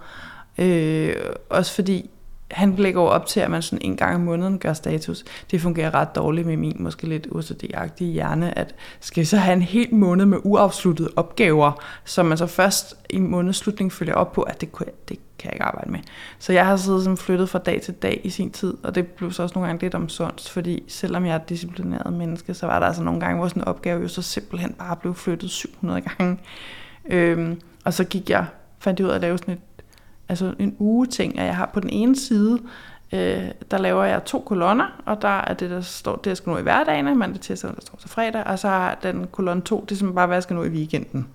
Øh, også fordi, han lægger jo op til, at man sådan en gang om måneden gør status. Det fungerer ret dårligt med min måske lidt OCD-agtige hjerne, at skal vi så have en hel måned med uafsluttede opgaver, som man så først i måneds slutning følger op på, at det, kunne, det kan jeg ikke arbejde med. Så jeg har siddet som flyttet fra dag til dag i sin tid, og det blev så også nogle gange lidt omsondt, fordi selvom jeg er et disciplineret menneske, så var der altså nogle gange, hvor sådan en opgave jo så simpelthen bare blev flyttet 700 gange. Øhm, og så gik jeg, fandt jeg ud af at lave sådan et altså en uge ting, at jeg har på den ene side, øh, der laver jeg to kolonner, og der er det, der står, det jeg skal nå i hverdagen, mandag, tirsdag, der står til fredag, og så har den kolonne to, det er simpelthen bare, hvad jeg skal nå i weekenden.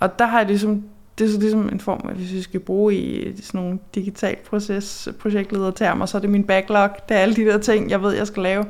Og der har jeg ligesom, det er så ligesom en form, at hvis vi skal bruge i sådan nogle digital proces, projektledertermer, så er det min backlog, det er alle de der ting, jeg ved, jeg skal lave.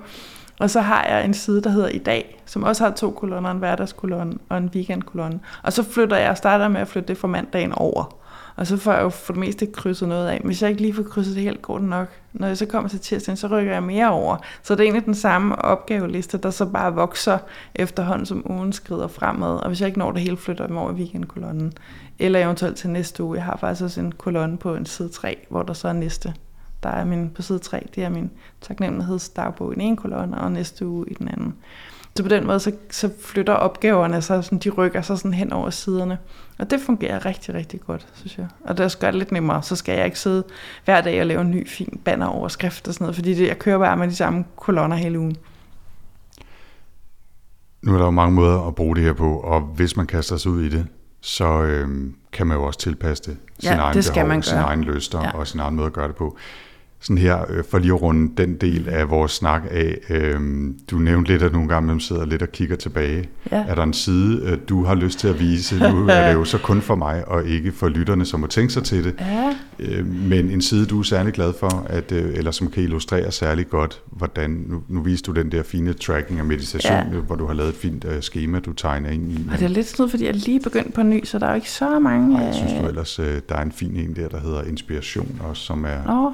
Og så har jeg en side, der hedder I dag, som også har to kolonner, en hverdagskolonne og en weekendkolonne. Og så flytter jeg, starter med at flytte det fra mandagen over. Og så får jeg jo for det meste krydset noget af. Men hvis jeg ikke lige får krydset det helt, går det nok. Når jeg så kommer til tirsdagen, så rykker jeg mere over. Så det er egentlig den samme opgaveliste, der så bare vokser efterhånden, som ugen skrider fremad. Og hvis jeg ikke når det hele, flytter jeg over i weekendkolonnen. Eller eventuelt til næste uge. Jeg har faktisk også en kolonne på en side 3, hvor der så er næste. Der er min, på side 3, det er min taknemmelighedsdagbog i den ene kolonne, og næste uge i den anden. Så på den måde, så, så flytter opgaverne, så sådan, de rykker sig sådan hen over siderne. Og det fungerer rigtig, rigtig godt, synes jeg. Og det gør det lidt nemmere, så skal jeg ikke sidde hver dag og lave en ny fin banneroverskrift og sådan noget, fordi det, jeg kører bare med de samme kolonner hele ugen. Nu er der jo mange måder at bruge det her på, og hvis man kaster sig ud i det, så øhm, kan man jo også tilpasse det sin Ja, egen det skal behov, man sin gøre. egen lyster Ja. og sin egen måde at gøre det på. Sådan her, øh, for lige at runde den del af vores snak af, øhm, du nævnte lidt, at nogle gange man sidder lidt og kigger tilbage. Ja. Er der en side, øh, du har lyst til at vise? Nu er det jo så kun for mig, og ikke for lytterne, som må tænke sig til det. Ja, Øh, men en side, du er særlig glad for, at, øh, eller som kan illustrere særlig godt, hvordan, nu, nu viste du den der fine tracking af meditation, Ja. hvor du har lavet et fint øh, schema, du tegner ind i. og det er lidt sådan, fordi jeg lige begyndt på en ny, så der er jo ikke så mange... Og jeg synes øh, du ellers, øh, der er en fin en der, der hedder Inspiration også, som er... Nå,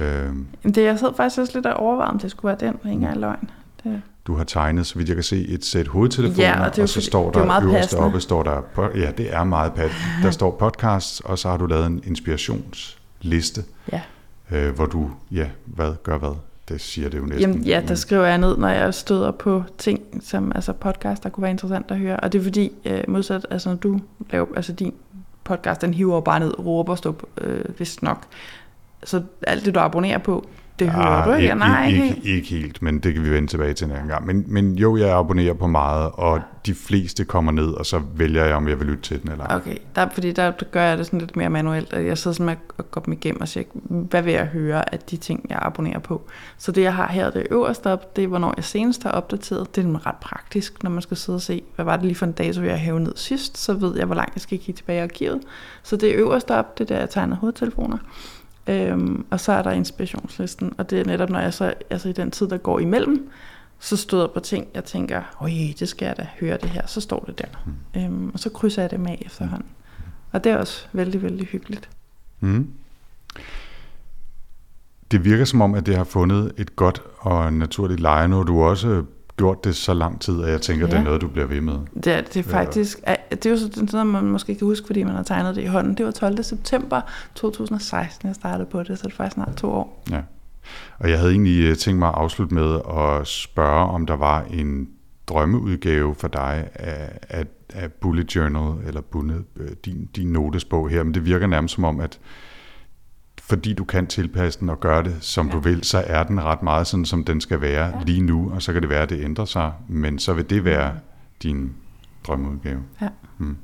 Øh, men det, jeg sad faktisk også lidt og overvejede, om det skulle være den, ikke engang løgn. Det, du har tegnet, så vidt jeg kan se, et sæt hovedtelefoner, Ja, og det er og så står det er der øverst oppe, står der, ja, det er meget pat. Der står podcasts, og så har du lavet en inspirationsliste, ja. øh, hvor du, ja, hvad gør hvad? Det siger det jo næsten. Jamen, ja, der men- skriver jeg ned, når jeg støder på ting, som altså podcast, der kunne være interessant at høre. Og det er fordi, øh, modsat, altså når du laver, altså din podcast, den hiver bare ned, råber stop, øh, vist nok. Så alt det, du abonnerer på, det hører du ikke? Nej, ikke, ikke. ikke, ikke helt, men det kan vi vende tilbage til en anden gang. Men, men jo, jeg abonnerer på meget, og de fleste kommer ned, og så vælger jeg, om jeg vil lytte til den eller ej. Okay, der, fordi der, der gør jeg det sådan lidt mere manuelt, at jeg sidder sådan med at gå dem igennem og siger, hvad vil jeg høre af de ting, jeg abonnerer på. Så det, jeg har her, det øverste op, det er, hvornår jeg senest har opdateret. Det er ret praktisk, når man skal sidde og se, hvad var det lige for en dato, jeg hævde ned sidst, så ved jeg, hvor langt jeg skal kigge tilbage i arkivet. Så det er øverst op, det er der, jeg tegner hovedtelefoner. Øhm, og så er der inspirationslisten, og det er netop, når jeg så, altså i den tid, der går imellem, så støder på ting, jeg tænker, øj, det skal jeg da høre det her, så står det der. Mm. Øhm, og så krydser jeg det med efterhånden. Og det er også vældig, vældig hyggeligt. Mm. Det virker som om, at det har fundet et godt og naturligt leje. Har du også gjort det så lang tid, at jeg tænker, ja. det er noget, du bliver ved med. Det er, det er faktisk, ja. det er jo sådan noget, man måske kan huske, fordi man har tegnet det i hånden. Det var 12. september 2016, jeg startede på det, så det er faktisk snart to år. Ja. Og jeg havde egentlig øh, tænkt mig at afslutte med at spørge, om der var en drømmeudgave for dig af, af, af Bullet Journal, eller bundet, øh, din, din notesbog her, men det virker nærmest som om, at fordi du kan tilpasse den og gøre det, som ja. du vil, så er den ret meget sådan, som den skal være ja. lige nu, og så kan det være, at det ændrer sig, men så vil det være din drømmeudgave. Ja. Mm.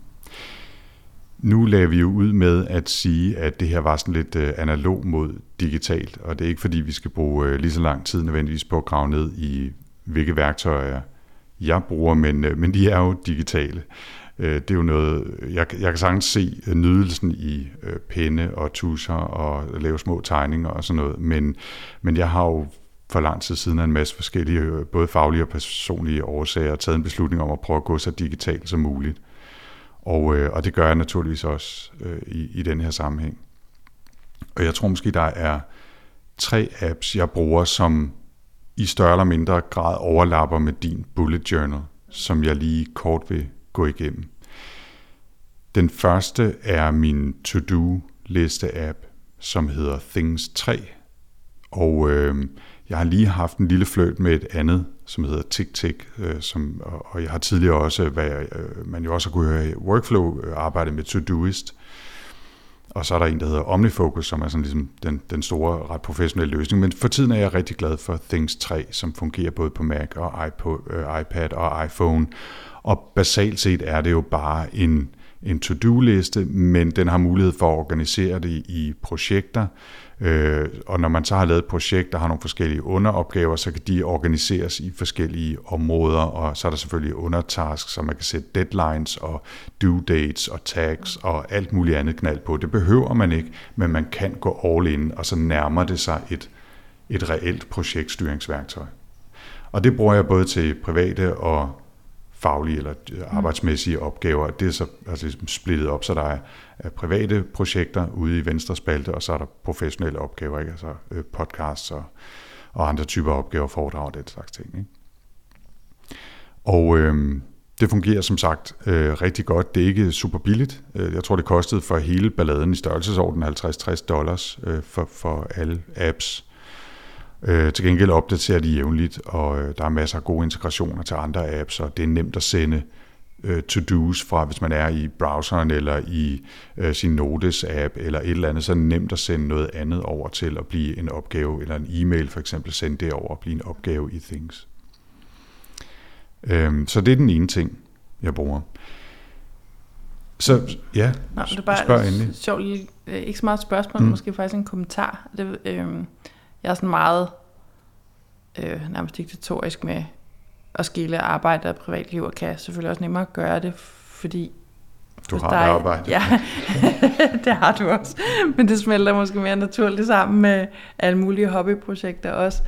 Nu lagde vi jo ud med at sige, at det her var sådan lidt øh, analog mod digitalt, og det er ikke fordi, vi skal bruge øh, lige så lang tid nødvendigvis på at grave ned i, hvilke værktøjer jeg bruger, men, øh, men de er jo digitale. Øh, det er jo noget, jeg, jeg kan sagtens se øh, nydelsen i øh, penne og tuscher og lave små tegninger og sådan noget, men, men jeg har jo for lang tid siden af en masse forskellige, øh, både faglige og personlige årsager, taget en beslutning om at prøve at gå så digitalt som muligt. Og, øh, og det gør jeg naturligvis også øh, i, i den her sammenhæng. Og jeg tror måske, der er tre apps, jeg bruger, som i større eller mindre grad overlapper med din bullet journal, som jeg lige kort vil gå igennem. Den første er min to-do liste app, som hedder Things 3. Og øh, jeg har lige haft en lille fløjt med et andet, som hedder TickTick, øh, som, og, og jeg har tidligere også, hvad øh, man jo også har kunne høre i Workflow, øh, arbejdet med Todoist. Og så er der en, der hedder OmniFocus, som er sådan ligesom den, den store, ret professionelle løsning. Men for tiden er jeg rigtig glad for Things 3, som fungerer både på Mac og iPod, øh, iPad og iPhone. Og basalt set er det jo bare en, en to-do-liste, men den har mulighed for at organisere det i projekter. Øh, og når man så har lavet et projekt, der har nogle forskellige underopgaver, så kan de organiseres i forskellige områder, og så er der selvfølgelig undertasks, så man kan sætte deadlines og due dates og tags og alt muligt andet knald på. Det behøver man ikke, men man kan gå all in, og så nærmer det sig et, et reelt projektstyringsværktøj. Og det bruger jeg både til private og faglige eller øh, arbejdsmæssige opgaver. Det er så altså ligesom splittet op, så der er private projekter ude i venstre spalte, og så er der professionelle opgaver, ikke? altså øh, podcasts og, og andre typer opgaver, foredrag og den slags ting. Ikke? Og øh, det fungerer som sagt øh, rigtig godt. Det er ikke super billigt. Øh, jeg tror, det kostede for hele balladen i størrelsesorden 50-60 dollars øh, for, for alle apps. Øh, til gengæld opdaterer de jævnligt, og øh, der er masser af gode integrationer til andre apps, og det er nemt at sende øh, to-dos fra, hvis man er i browseren eller i øh, sin Notes-app eller et eller andet, så er det nemt at sende noget andet over til at blive en opgave, eller en e-mail for eksempel, sende det over og blive en opgave i Things. Øh, så det er den ene ting, jeg bruger. Så ja, Nå, det er bare spørg endelig. Sjovt, ikke så meget spørgsmål, mm. måske faktisk en kommentar. Det, øh, jeg er sådan meget øh, nærmest diktatorisk med at skille arbejde og privatliv, og kan selvfølgelig også nemmere gøre det, fordi du har er, arbejde. Ja, det har du også. Men det smelter måske mere naturligt sammen med alle mulige hobbyprojekter også.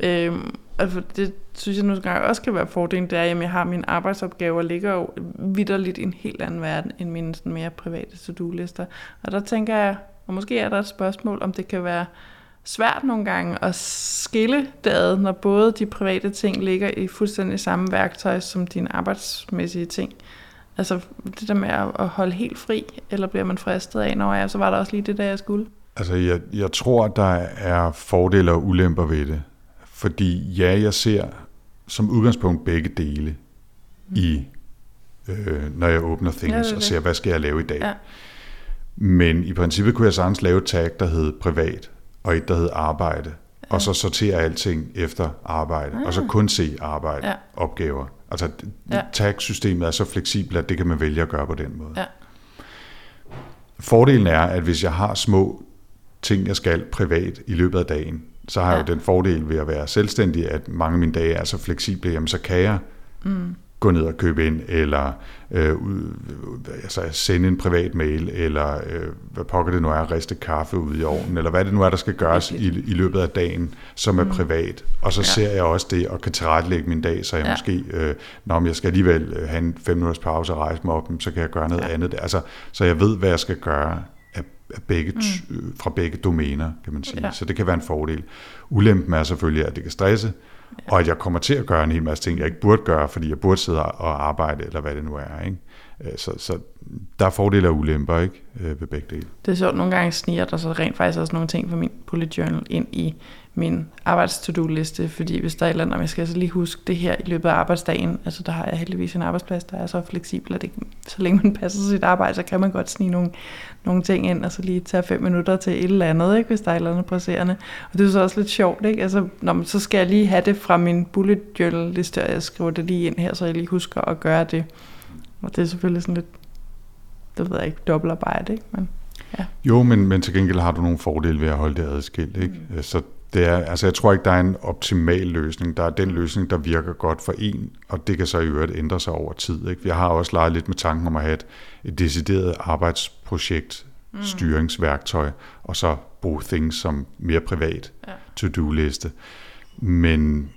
Øhm, altså det synes jeg nu også kan være fordelen, det er, at jeg har mine arbejdsopgaver ligger jo vidderligt i en helt anden verden, end mine sådan mere private to-do-lister. Og der tænker jeg, og måske er der et spørgsmål, om det kan være svært nogle gange at skille det ad, når både de private ting ligger i fuldstændig samme værktøj som dine arbejdsmæssige ting. Altså det der med at holde helt fri, eller bliver man fristet af, når jeg, så var der også lige det, der jeg skulle. Altså jeg, jeg tror, at der er fordele og ulemper ved det. Fordi ja, jeg ser som udgangspunkt begge dele mm. i, øh, når jeg åbner Things ja, det det. og ser, hvad skal jeg lave i dag. Ja. Men i princippet kunne jeg sagtens lave et tag, der hed privat, og et, der hed arbejde. Ja. Og så sortere alting efter arbejde, ja. og så kun se arbejde, ja. opgaver. Altså ja. tag-systemet er så fleksibelt, at det kan man vælge at gøre på den måde. Ja. Fordelen er, at hvis jeg har små ting, jeg skal privat i løbet af dagen, så har ja. jeg jo den fordel ved at være selvstændig, at mange af mine dage er så fleksible, jamen så kan jeg mm gå ned og købe ind, eller øh, altså sende en privat mail, eller øh, hvad pokker det nu er, riste kaffe ud i ovnen, eller hvad det nu er, der skal gøres i, i løbet af dagen, som er mm. privat. Og så ja. ser jeg også det, og kan tilrettelægge min dag, så jeg ja. måske, øh, når jeg skal alligevel øh, have en fem minutters pause og rejse mig op, så kan jeg gøre noget ja. andet. Altså, så jeg ved, hvad jeg skal gøre af, af begge, mm. Øh, fra begge domæner, kan man sige. Ja. Så det kan være en fordel. Ulempen er selvfølgelig, at det kan stresse. Og at jeg kommer til at gøre en hel masse ting, jeg ikke burde gøre, fordi jeg burde sidde og arbejde, eller hvad det nu er. Ikke? Øh, så, så der er fordele og ulemper ikke, øh, ved begge dele. Det er sjovt, nogle gange sniger der så rent faktisk også nogle ting fra min bullet journal ind i min arbejds-to-do-liste, fordi hvis der er et eller andet, om jeg skal så lige huske det her i løbet af arbejdsdagen, altså der har jeg heldigvis en arbejdsplads, der er så fleksibel, at det, så længe man passer sit arbejde, så kan man godt snige nogle, nogle ting ind, og så lige tage fem minutter til et eller andet, ikke, hvis der er et eller andet presserende. Og det er så også lidt sjovt, ikke? Altså, når man, så skal jeg lige have det fra min bullet journal liste, og jeg skriver det lige ind her, så jeg lige husker at gøre det. Og det er selvfølgelig sådan lidt, det ved jeg ikke, dobbeltarbejde, ikke? Men, ja. Jo, men, men til gengæld har du nogle fordele ved at holde det adskilt, ikke? Mm. Så det er, altså jeg tror ikke, der er en optimal løsning. Der er den løsning, der virker godt for en, og det kan så i øvrigt ændre sig over tid. Ikke? Jeg har også leget lidt med tanken om at have et, et decideret arbejdsprojekt, mm. styringsværktøj, og så bruge things som mere privat ja. to-do-liste. Men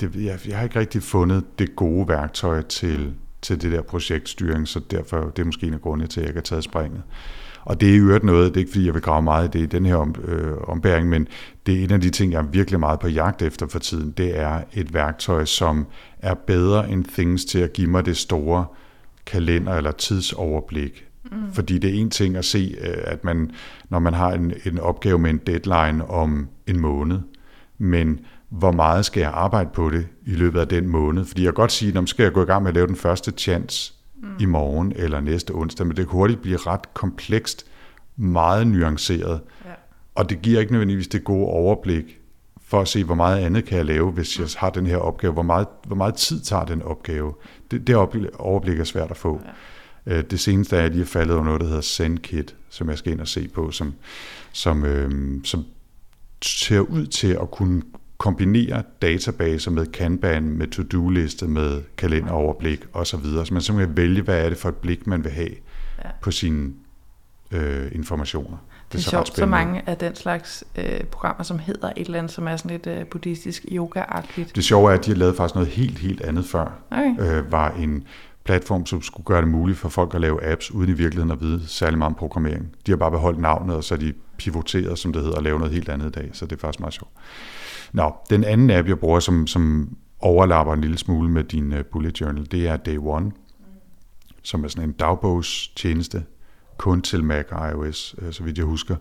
det, jeg, jeg har ikke rigtig fundet det gode værktøj til, til det der projektstyring, så derfor det er måske en af grundene til, at jeg ikke har taget springet. Og det er i øvrigt noget, det er ikke fordi, jeg vil grave meget i det i den her om, øh, ombæring, men det er en af de ting, jeg er virkelig meget på jagt efter for tiden. Det er et værktøj, som er bedre end Things til at give mig det store kalender- eller tidsoverblik. Mm. Fordi det er en ting at se, øh, at man, når man har en, en opgave med en deadline om en måned, men hvor meget skal jeg arbejde på det i løbet af den måned? Fordi jeg kan godt sige, at skal jeg gå i gang med at lave den første chance mm. i morgen eller næste onsdag, men det kan hurtigt blive ret komplekst, meget nuanceret, ja. og det giver ikke nødvendigvis det gode overblik for at se, hvor meget andet kan jeg lave, hvis jeg har den her opgave. Hvor meget, hvor meget tid tager den opgave? Det, det overblik er svært at få. Ja. Øh, det seneste er, at jeg lige faldet over noget, der hedder SendKit, som jeg skal ind og se på, som, som, øh, som ser ud til at kunne kombinere databaser med Kanban, med to-do-liste, med kalenderoverblik osv. Så man simpelthen vælge, hvad er det for et blik, man vil have ja. på sine øh, informationer. Det er, det er sjovt, så mange af den slags øh, programmer, som hedder et eller andet, som er sådan lidt øh, buddhistisk yoga-agtigt. Det sjove er, at de har lavet faktisk noget helt, helt andet før. Okay. Øh, var en platform, som skulle gøre det muligt for folk at lave apps, uden i virkeligheden at vide særlig meget om programmering. De har bare beholdt navnet, og så de pivoteret, som det hedder, og lavet noget helt andet i dag, så det er faktisk meget sjovt. Nå, den anden app, jeg bruger, som, som overlapper en lille smule med din øh, bullet journal, det er Day One, som er sådan en dagbogstjeneste, kun til Mac og iOS, øh, så vidt jeg husker.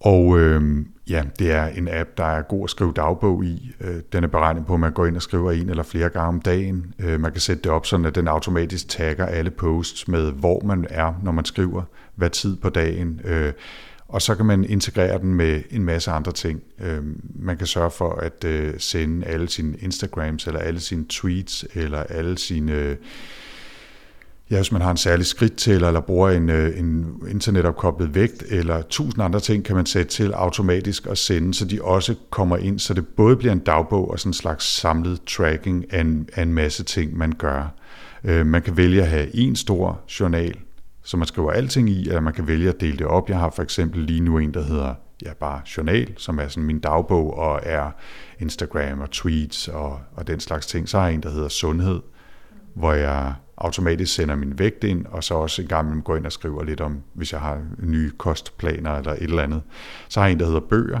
Og øh, ja, det er en app, der er god at skrive dagbog i. Øh, den er beregnet på, at man går ind og skriver en eller flere gange om dagen. Øh, man kan sætte det op sådan, at den automatisk tagger alle posts med, hvor man er, når man skriver, hvad tid på dagen. Øh, og så kan man integrere den med en masse andre ting. Øhm, man kan sørge for at øh, sende alle sine Instagrams, eller alle sine tweets, eller alle sine... Ja, hvis man har en særlig skridt til, eller bruger en, øh, en internetopkoblet vægt, eller tusind andre ting, kan man sætte til automatisk at sende, så de også kommer ind, så det både bliver en dagbog og sådan en slags samlet tracking af en, af en masse ting, man gør. Øh, man kan vælge at have en stor journal, så man skriver alting i, eller man kan vælge at dele det op. Jeg har for eksempel lige nu en, der hedder ja, bare journal, som er sådan min dagbog og er Instagram og tweets og, og den slags ting. Så har jeg en, der hedder sundhed, hvor jeg automatisk sender min vægt ind, og så også en gang går ind og skriver lidt om, hvis jeg har nye kostplaner eller et eller andet. Så har jeg en, der hedder bøger,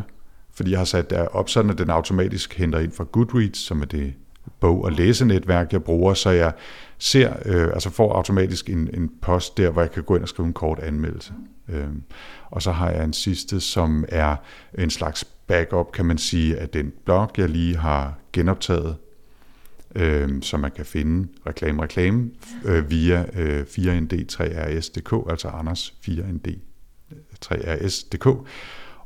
fordi jeg har sat der op, sådan at den automatisk henter ind fra Goodreads, som er det bog- og læsenetværk, jeg bruger, så jeg ser, øh, altså får automatisk en, en post der, hvor jeg kan gå ind og skrive en kort anmeldelse. Øh, og så har jeg en sidste, som er en slags backup, kan man sige, af den blog, jeg lige har genoptaget, øh, så man kan finde reklame reklame øh, via øh, 4nd3rs.dk, altså Anders 4nd3rs.dk,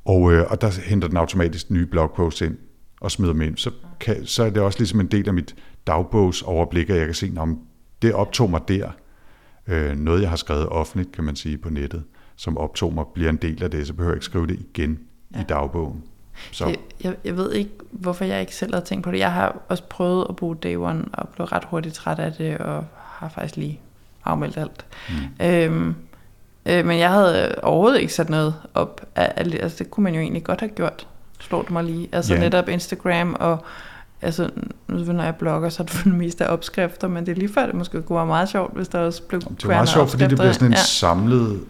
og, øh, og der henter den automatisk nye blogpost ind og smider dem ind. Så, kan, så er det også ligesom en del af mit dagbogsoverblik, at jeg kan se, om det optog mig der. Øh, noget, jeg har skrevet offentligt, kan man sige, på nettet, som optog mig, bliver en del af det, så behøver jeg ikke skrive det igen ja. i dagbogen. Så. Jeg, jeg, jeg ved ikke, hvorfor jeg ikke selv har tænkt på det. Jeg har også prøvet at bruge Day One, og blev ret hurtigt træt af det, og har faktisk lige afmeldt alt. Mm. Øhm, øh, men jeg havde overhovedet ikke sat noget op. Altså, det kunne man jo egentlig godt have gjort, slår det mig lige. Altså yeah. netop Instagram og altså, når jeg blogger, så er det for det meste af opskrifter, men det er lige før, det måske kunne være meget sjovt, hvis der også blev Det er meget sjovt, fordi det bliver sådan en ja. samlet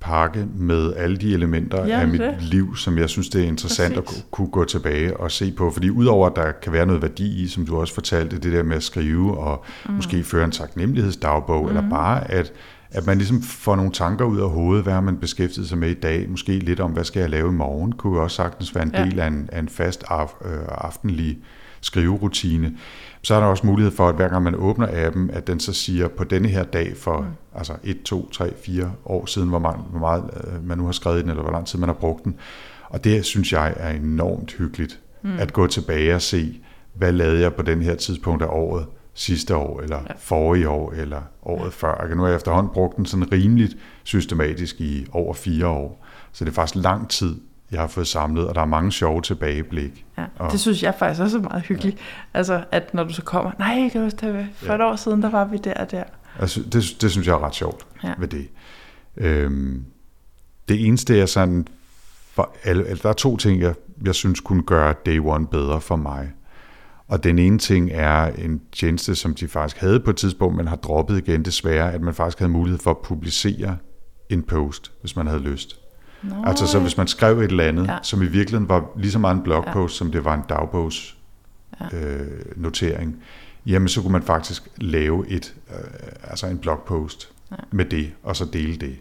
pakke med alle de elementer ja, af mit det. liv, som jeg synes, det er interessant Præcis. at kunne gå tilbage og se på. Fordi udover, at der kan være noget værdi i, som du også fortalte, det der med at skrive og mm. måske føre en taknemmelighedsdagbog, mm. eller bare at, at man ligesom får nogle tanker ud af hovedet, hvad har man beskæftiget sig med i dag, måske lidt om, hvad skal jeg lave i morgen, kunne jo også sagtens være en ja. del af en, af en fast af, øh, aftenlig skriverutine så er der også mulighed for, at hver gang man åbner appen, at den så siger, på denne her dag for mm. altså 1, 2, 3, 4 år siden, hvor, meget, hvor meget øh, man nu har skrevet den, eller hvor lang tid man har brugt den. Og det synes jeg er enormt hyggeligt, mm. at gå tilbage og se, hvad lavede jeg på den her tidspunkt af året, sidste år, eller ja. forrige år, eller året før. Og nu har jeg efterhånden brugt den sådan rimeligt systematisk i over fire år. Så det er faktisk lang tid, jeg har fået samlet, og der er mange sjove tilbageblik. Ja, og, det synes jeg faktisk også er meget hyggeligt. Ja. Altså, at når du så kommer, nej, kan du huske, for ja. et år siden, der var vi der og der. Altså, det, det synes jeg er ret sjovt ja. ved det. Øhm, det eneste er sådan, for, altså, der er to ting, jeg, jeg synes kunne gøre Day One bedre for mig. Og den ene ting er en tjeneste, som de faktisk havde på et tidspunkt, men har droppet igen desværre, at man faktisk havde mulighed for at publicere en post, hvis man havde lyst. Nå, altså så hvis man skrev et eller andet, ja. som i virkeligheden var lige så meget en blogpost, ja. som det var en dagbogs ja. øh, notering, jamen så kunne man faktisk lave et, øh, altså en blogpost ja. med det, og så dele det.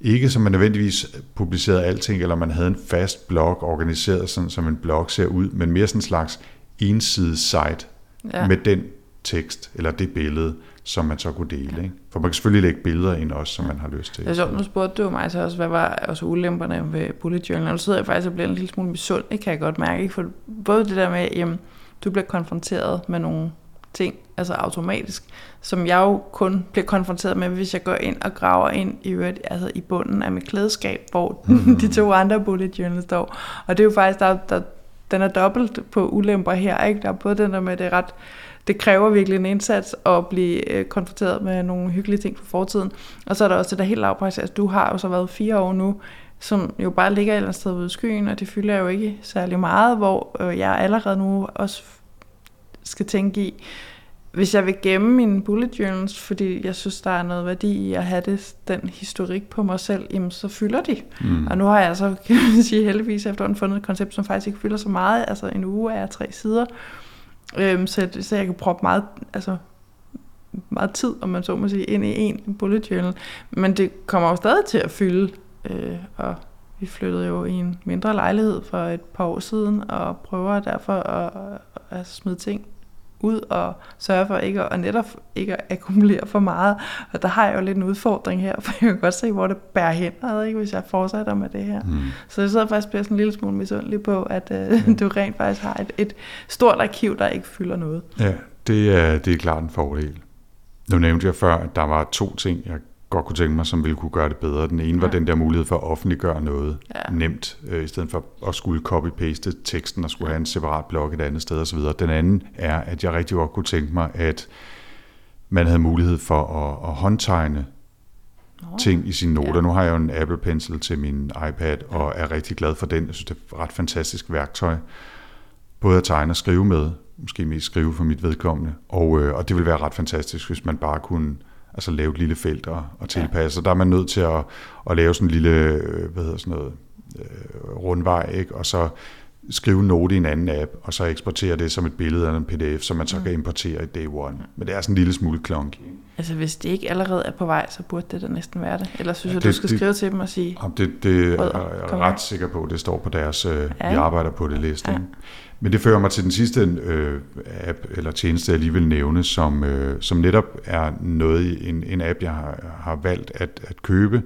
Ikke som man nødvendigvis publicerede alting, eller man havde en fast blog organiseret sådan, som en blog ser ud, men mere sådan en slags ensidig site ja. med den tekst, eller det billede, som man så kunne dele. Ikke? For man kan selvfølgelig lægge billeder ind også, som man har lyst til. Det er sjovt, nu spurgte du mig så også, hvad var også ulemperne ved bullet journal. Nu sidder jeg faktisk og bliver en lille smule misundelig, kan jeg godt mærke. Ikke? For både det der med, at du bliver konfronteret med nogle ting, altså automatisk, som jeg jo kun bliver konfronteret med, hvis jeg går ind og graver ind i øvrigt, altså i bunden af mit klædeskab, hvor de to andre bullet journals står. Og det er jo faktisk, der, der, den er dobbelt på ulemper her, ikke? Der er både den der med, det er ret det kræver virkelig en indsats at blive øh, konfronteret med nogle hyggelige ting fra fortiden. Og så er der også det der helt lavpræs, altså du har jo så været fire år nu, som jo bare ligger et eller andet sted ude i skyen, og det fylder jo ikke særlig meget, hvor øh, jeg allerede nu også skal tænke i, hvis jeg vil gemme mine bullet journals, fordi jeg synes, der er noget værdi i at have det, den historik på mig selv, jamen så fylder de. Mm. Og nu har jeg så, kan man sige, heldigvis efterhånden fundet et koncept, som faktisk ikke fylder så meget. Altså en uge er tre sider. Øhm, så, så jeg kan proppe meget, altså, meget tid, om man så må sige, ind i en bullet journal. Men det kommer jo stadig til at fylde, øh, og vi flyttede jo i en mindre lejlighed for et par år siden, og prøver derfor at, at smide ting ud og sørge for ikke at, og netop ikke at akkumulere for meget. Og der har jeg jo lidt en udfordring her, for jeg kan godt se, hvor det bærer hen, ikke, hvis jeg fortsætter med det her. Mm. Så jeg sidder faktisk bliver sådan en lille smule misundelig på, at ja. du rent faktisk har et, et stort arkiv, der ikke fylder noget. Ja, det er, det er klart en fordel. Nu nævnte jeg før, at der var to ting, jeg godt kunne tænke mig, som ville kunne gøre det bedre. Den ene ja. var den der mulighed for at offentliggøre noget ja. nemt, øh, i stedet for at skulle copy-paste teksten og skulle have en separat blog et andet sted osv. Den anden er, at jeg rigtig godt kunne tænke mig, at man havde mulighed for at, at håndtegne Nå. ting i sine noter. Ja. Nu har jeg jo en Apple Pencil til min iPad, og er rigtig glad for den. Jeg synes, det er et ret fantastisk værktøj. Både at tegne og skrive med, måske mest skrive for mit vedkommende. Og, øh, og det ville være ret fantastisk, hvis man bare kunne altså lave et lille felt og, og tilpasse. Ja. Der er man nødt til at, at lave sådan en lille, øh, hvad hedder sådan noget, øh, rundvej, ikke? og så skrive en note i en anden app, og så eksportere det som et billede eller en pdf, som man så mm. kan importere i day one. Men det er sådan en lille smule klonky. Altså hvis det ikke allerede er på vej, så burde det da næsten være det. Eller synes ja, det, du skal det, skrive til dem og sige... Det, det er jeg ret sikker på, det står på deres, øh, ja. vi arbejder på det liste. Ja. Men det fører mig til den sidste øh, app eller tjeneste, jeg lige vil nævne, som, øh, som netop er noget en, en app, jeg har, har valgt at, at købe,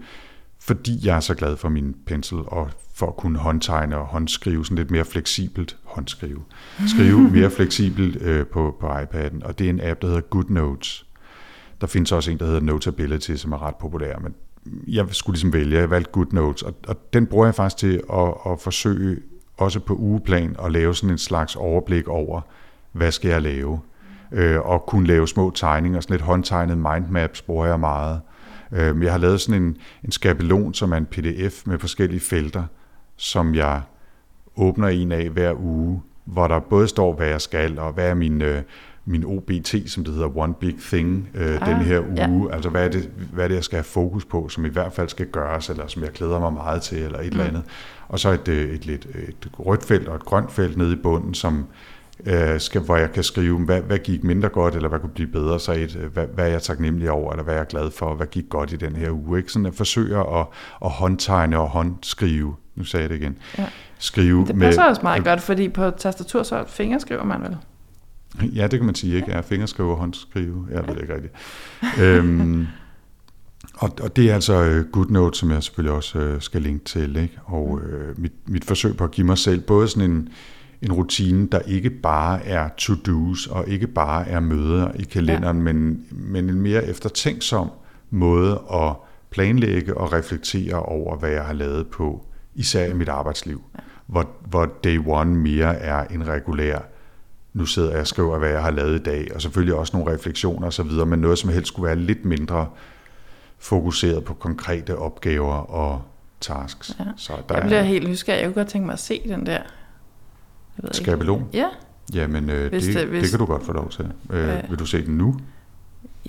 fordi jeg er så glad for min pensel og for at kunne håndtegne og håndskrive sådan lidt mere fleksibelt håndskrive. Skrive mere fleksibelt øh, på, på iPad'en, og det er en app, der hedder GoodNotes. Der findes også en, der hedder Notability, som er ret populær, men jeg skulle ligesom vælge, jeg valgte GoodNotes, og, og den bruger jeg faktisk til at, at forsøge også på ugeplan at lave sådan en slags overblik over, hvad skal jeg lave? Øh, og kunne lave små tegninger, sådan lidt håndtegnet mindmaps bruger jeg meget. Øh, jeg har lavet sådan en, en skabelon, som er en pdf med forskellige felter, som jeg åbner en af hver uge, hvor der både står, hvad jeg skal, og hvad er min, øh, min OBT, som det hedder, One Big Thing, øh, ah, den her uge. Ja. Altså, hvad er, det, hvad er det, jeg skal have fokus på, som i hvert fald skal gøres, eller som jeg glæder mig meget til, eller et mm. eller andet. Og så et, øh, et, et, et rødt felt og et grønt felt nede i bunden, som øh, skal, hvor jeg kan skrive, hvad, hvad gik mindre godt, eller hvad kunne blive bedre, så et, øh, hvad, hvad er jeg taknemmelig over, eller hvad er jeg glad for, hvad gik godt i den her uge. Ikke? Sådan at forsøge at, at håndtegne og håndskrive. Nu sagde jeg det igen. Ja. Skrive det passer med, også meget godt, fordi på tastatur så fingerskriver man vel? Ja, det kan man sige, ikke? Ja, fingerskrive og håndskrive. Jeg ved ikke rigtigt. øhm, og, og det er altså uh, GoodNote, som jeg selvfølgelig også uh, skal linke til. Ikke? Og uh, mit, mit forsøg på at give mig selv både sådan en, en rutine, der ikke bare er to-dos og ikke bare er møder i kalenderen, ja. men, men en mere eftertænksom måde at planlægge og reflektere over, hvad jeg har lavet på, især i mit arbejdsliv. Ja. Hvor, hvor day one mere er en regulær nu sidder jeg og skriver, hvad jeg har lavet i dag, og selvfølgelig også nogle refleksioner osv., men noget, som helst skulle være lidt mindre fokuseret på konkrete opgaver og tasks. Ja. Så der jeg bliver er, helt nysgerrig. Jeg kunne godt tænke mig at se den der. skabelon? Ja. Jamen, øh, hvis det, det, hvis, det kan du godt få lov til. Øh, ja. Vil du se den nu?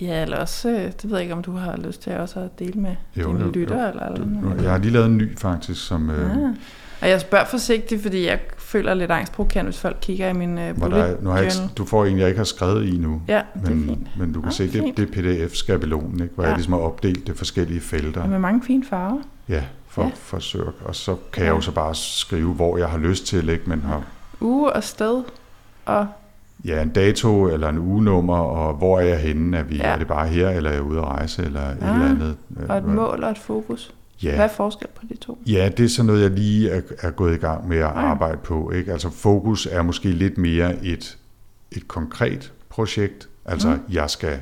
Ja, eller også, øh, det ved jeg ikke, om du har lyst til også at dele med jo, dine lyttere. Eller, eller noget. Jeg har lige lavet en ny faktisk, som, øh, ja. Og jeg spørger forsigtigt, fordi jeg føler lidt angstprovokerende, hvis folk kigger i min uh, bullet der, nu har jeg ikke, Du får en, jeg ikke har skrevet i nu. Ja, det men, er fint. Men du kan Ja, se, det, det er pdf-skabelonen, ikke? hvor ja. Ja. jeg ligesom har opdelt det forskellige felter. Og med mange fine farver. Ja, for, Ja. for Sørg. Og så kan jeg jo så bare skrive, hvor jeg har lyst til, ikke? men har Uge og sted. Og ja, en dato eller en ugenummer, og hvor er jeg henne? Er, vi, Ja. er det bare her, eller er jeg ude at rejse, eller et Ah, eller andet? og et mål og et fokus. Ja. Hvad er forskel på de to? Ja, det er sådan noget, jeg lige er, er gået i gang med at Ja. arbejde på. Ikke? Altså fokus er måske lidt mere et, et konkret projekt. Altså, mm. jeg skal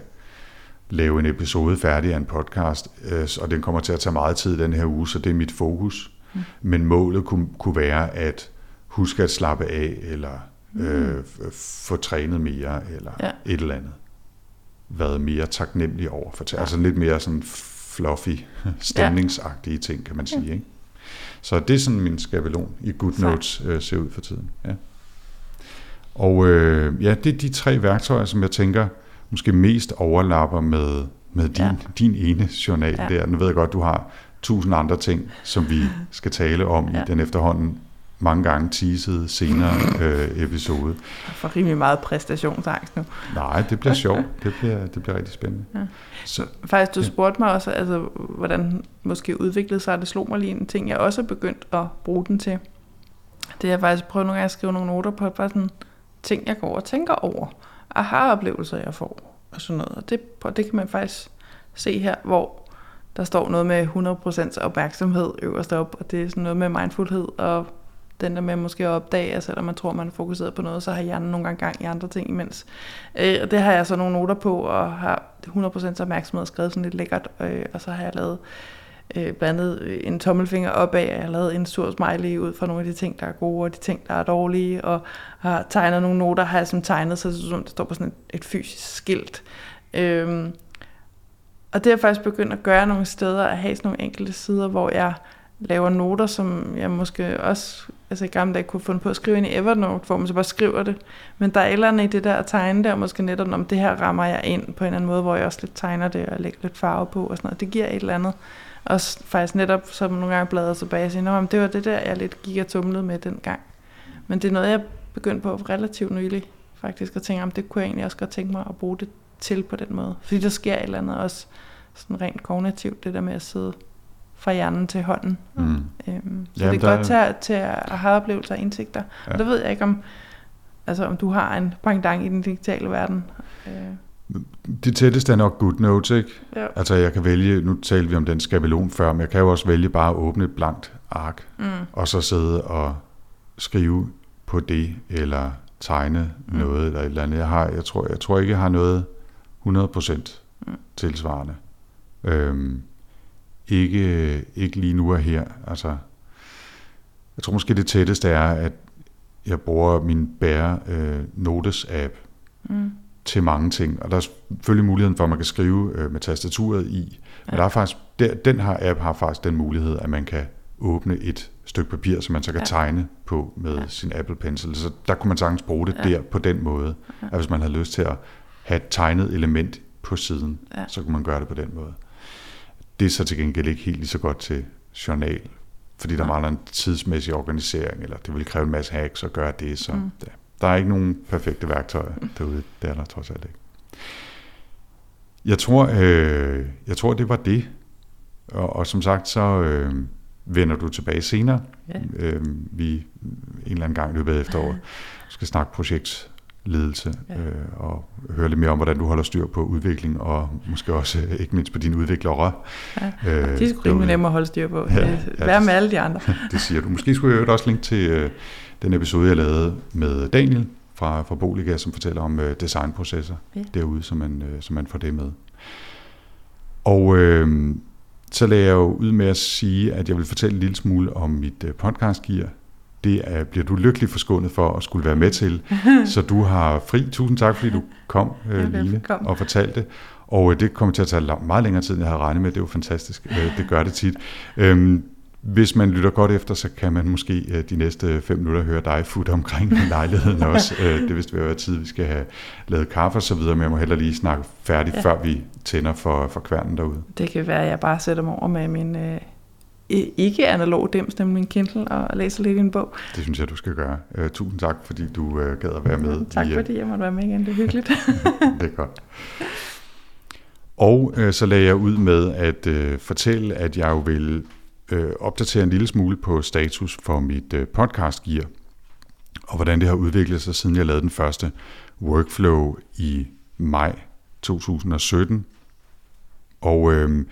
lave en episode færdig af en podcast, øh, og den kommer til at tage meget tid den her uge, så det er mit fokus. Mm. Men målet kunne, kunne være at huske at slappe af, eller øh, f- få trænet mere, eller Ja. et eller andet. Været mere taknemmelig over for. Altså lidt mere sådan fluffy, stemningsagtige ting, kan man sige. Ikke? Så det er sådan min skabelon i GoodNotes øh, ser ud for tiden. Ja. Og øh, ja, det er de tre værktøjer, som jeg tænker måske mest overlapper med, med din, ja. Ja. din ene journal ja. Ja. der. Nu ved jeg godt, du har tusind andre ting, som vi skal tale om ja. Ja. i den efterhånden mange gange teasede senere øh, episode. Jeg får rimelig meget præstationsangst nu. Nej, det bliver sjovt. Det bliver, det bliver rigtig spændende. Ja. Så, Faktisk, du Ja. spurgte mig også, altså, hvordan måske udviklede sig. Det slog mig lige en ting, jeg også er begyndt at bruge den til. Det er jeg faktisk prøvet nogle gange at skrive nogle noter på, bare sådan ting, jeg går og tænker over. Aha-oplevelser, jeg får, og sådan noget. Og det, det kan man faktisk se her, hvor der står noget med 100% opmærksomhed øverst op, og det er sådan noget med mindfulhed, og den der med måske at opdage, at selvom man tror, man er fokuseret på noget, så har hjernen nogle gange gang i andre ting imens. Øh, og det har jeg så nogle noter på, og har 100% opmærksomhed skrevet sådan lidt lækkert, øh, og så har jeg lavet øh, blandt andet øh, en tommelfinger opad, og jeg har lavet en sur smiley ud fra nogle af de ting, der er gode, og de ting, der er dårlige, og har tegnet nogle noter, har jeg som tegnet, så det, står på sådan et, et fysisk skilt. Øh, og det er jeg faktisk begyndt at gøre nogle steder, at have sådan nogle enkelte sider, hvor jeg laver noter, som jeg måske også altså i gamle dage kunne finde på at skrive ind i Evernote, hvor man så bare skriver det. Men der er et eller andet i det der at tegne der, måske netop om det her rammer jeg ind på en eller anden måde, hvor jeg også lidt tegner det og lægger lidt farve på og sådan noget. Det giver et eller andet. Og faktisk netop, så nogle gange bladrer tilbage og siger, Nå, men det var det der, jeg lidt gik og tumlede med dengang. Men det er noget, jeg begyndte på relativt nylig, faktisk, at tænke, om det kunne jeg egentlig også godt tænke mig at bruge det til på den måde. Fordi der sker et eller andet også sådan rent kognitivt, det der med at sidde fra hjernen til hånden. mm. Øhm, så Jamen, det er godt til at, til at have oplevelser og indsigter. Ja. Og der ved jeg ikke, om, altså, om du har en pendant i den digitale verden. Øh, Det tætteste er nok GoodNotes, ikke? ja. Altså jeg kan vælge, nu talte vi om den skabelon før, men jeg kan jo også vælge bare at åbne et blankt ark, Mm. og så sidde og skrive på det, eller tegne Mm. noget, eller et eller andet. Jeg, har, jeg, tror, jeg tror ikke, jeg har noget 100% Mm. tilsvarende. Øhm, ikke, ikke lige nu og her. Altså, jeg tror måske det tætteste er, at jeg bruger min Bære øh, Notes-app Mm. til mange ting. Og der er selvfølgelig muligheden for, at man kan skrive øh, med tastaturet i. Men Ja. der er faktisk, der, den her app har faktisk den mulighed, at man kan åbne et stykke papir, som man så kan Ja. tegne på med Ja. sin Apple Pencil. Så der kunne man sagtens bruge det Ja. der på den måde. Ja. At hvis man havde lyst til at have et tegnet element på siden, Ja. så kunne man gøre det på den måde. Det er så til gengæld ikke helt lige så godt til journal, fordi der mangler en tidsmæssig organisering, eller det vil kræve en masse hacks at gøre det, så Mm. mm. der, er ikke nogen perfekte værktøjer derude. Det er der trods alt ikke. Jeg tror, øh, jeg tror det var det. Og, og som sagt, så øh, vender du tilbage senere. Ja. Øh, vi en eller anden gang i løbet af efteråret skal snakke projektledelse Ja. øh, og høre lidt mere om, hvordan du holder styr på udvikling, og måske også øh, ikke mindst på dine udviklere. Ja. Øh, De er sgu rimelig nemme at holde styr på. Ja, Ja, ja, Vær det- med alle de andre. Det siger du. Måske skulle jeg også linke til øh, den episode, jeg lavede med Daniel fra, fra Boliga, som fortæller om øh, designprocesser Ja. derude, så man, øh, så man får det med. Og øh, så lagde jeg jo ud med at sige, at jeg vil fortælle en lille smule om mit øh, podcastgear. Det er, bliver du lykkelig forskånet for at skulle være med til, så du har fri. Tusind tak, fordi du kom, øh, Line, og fortalte. Og øh, det kommer til at tage meget længere tid, end jeg havde regnet med. Det er jo fantastisk. Øh, det gør det tit. Øhm, hvis man lytter godt efter, så kan man måske øh, de næste fem minutter høre dig futte omkring lejligheden også. Det er vist ved at være tid, vi skal have lavet kaffe og så videre, men jeg må heller lige snakke færdigt. Ja. før vi tænder for, for kværnen derude. Det kan være, at jeg bare sætter mig over med min, øh, ikke analog dims, nemlig min Kindle, og læser lidt i en bog. Det synes jeg, du skal gøre. Uh, tusind tak, fordi du uh, gad at være med. Tak, i, fordi jeg måtte være med igen. Det er hyggeligt. det er godt. Og uh, så lagde jeg ud med at uh, fortælle, at jeg jo vil uh, opdatere en lille smule på status for mit uh, podcast gear, og hvordan det har udviklet sig, siden jeg lavede den første workflow i maj 2017. Og øh,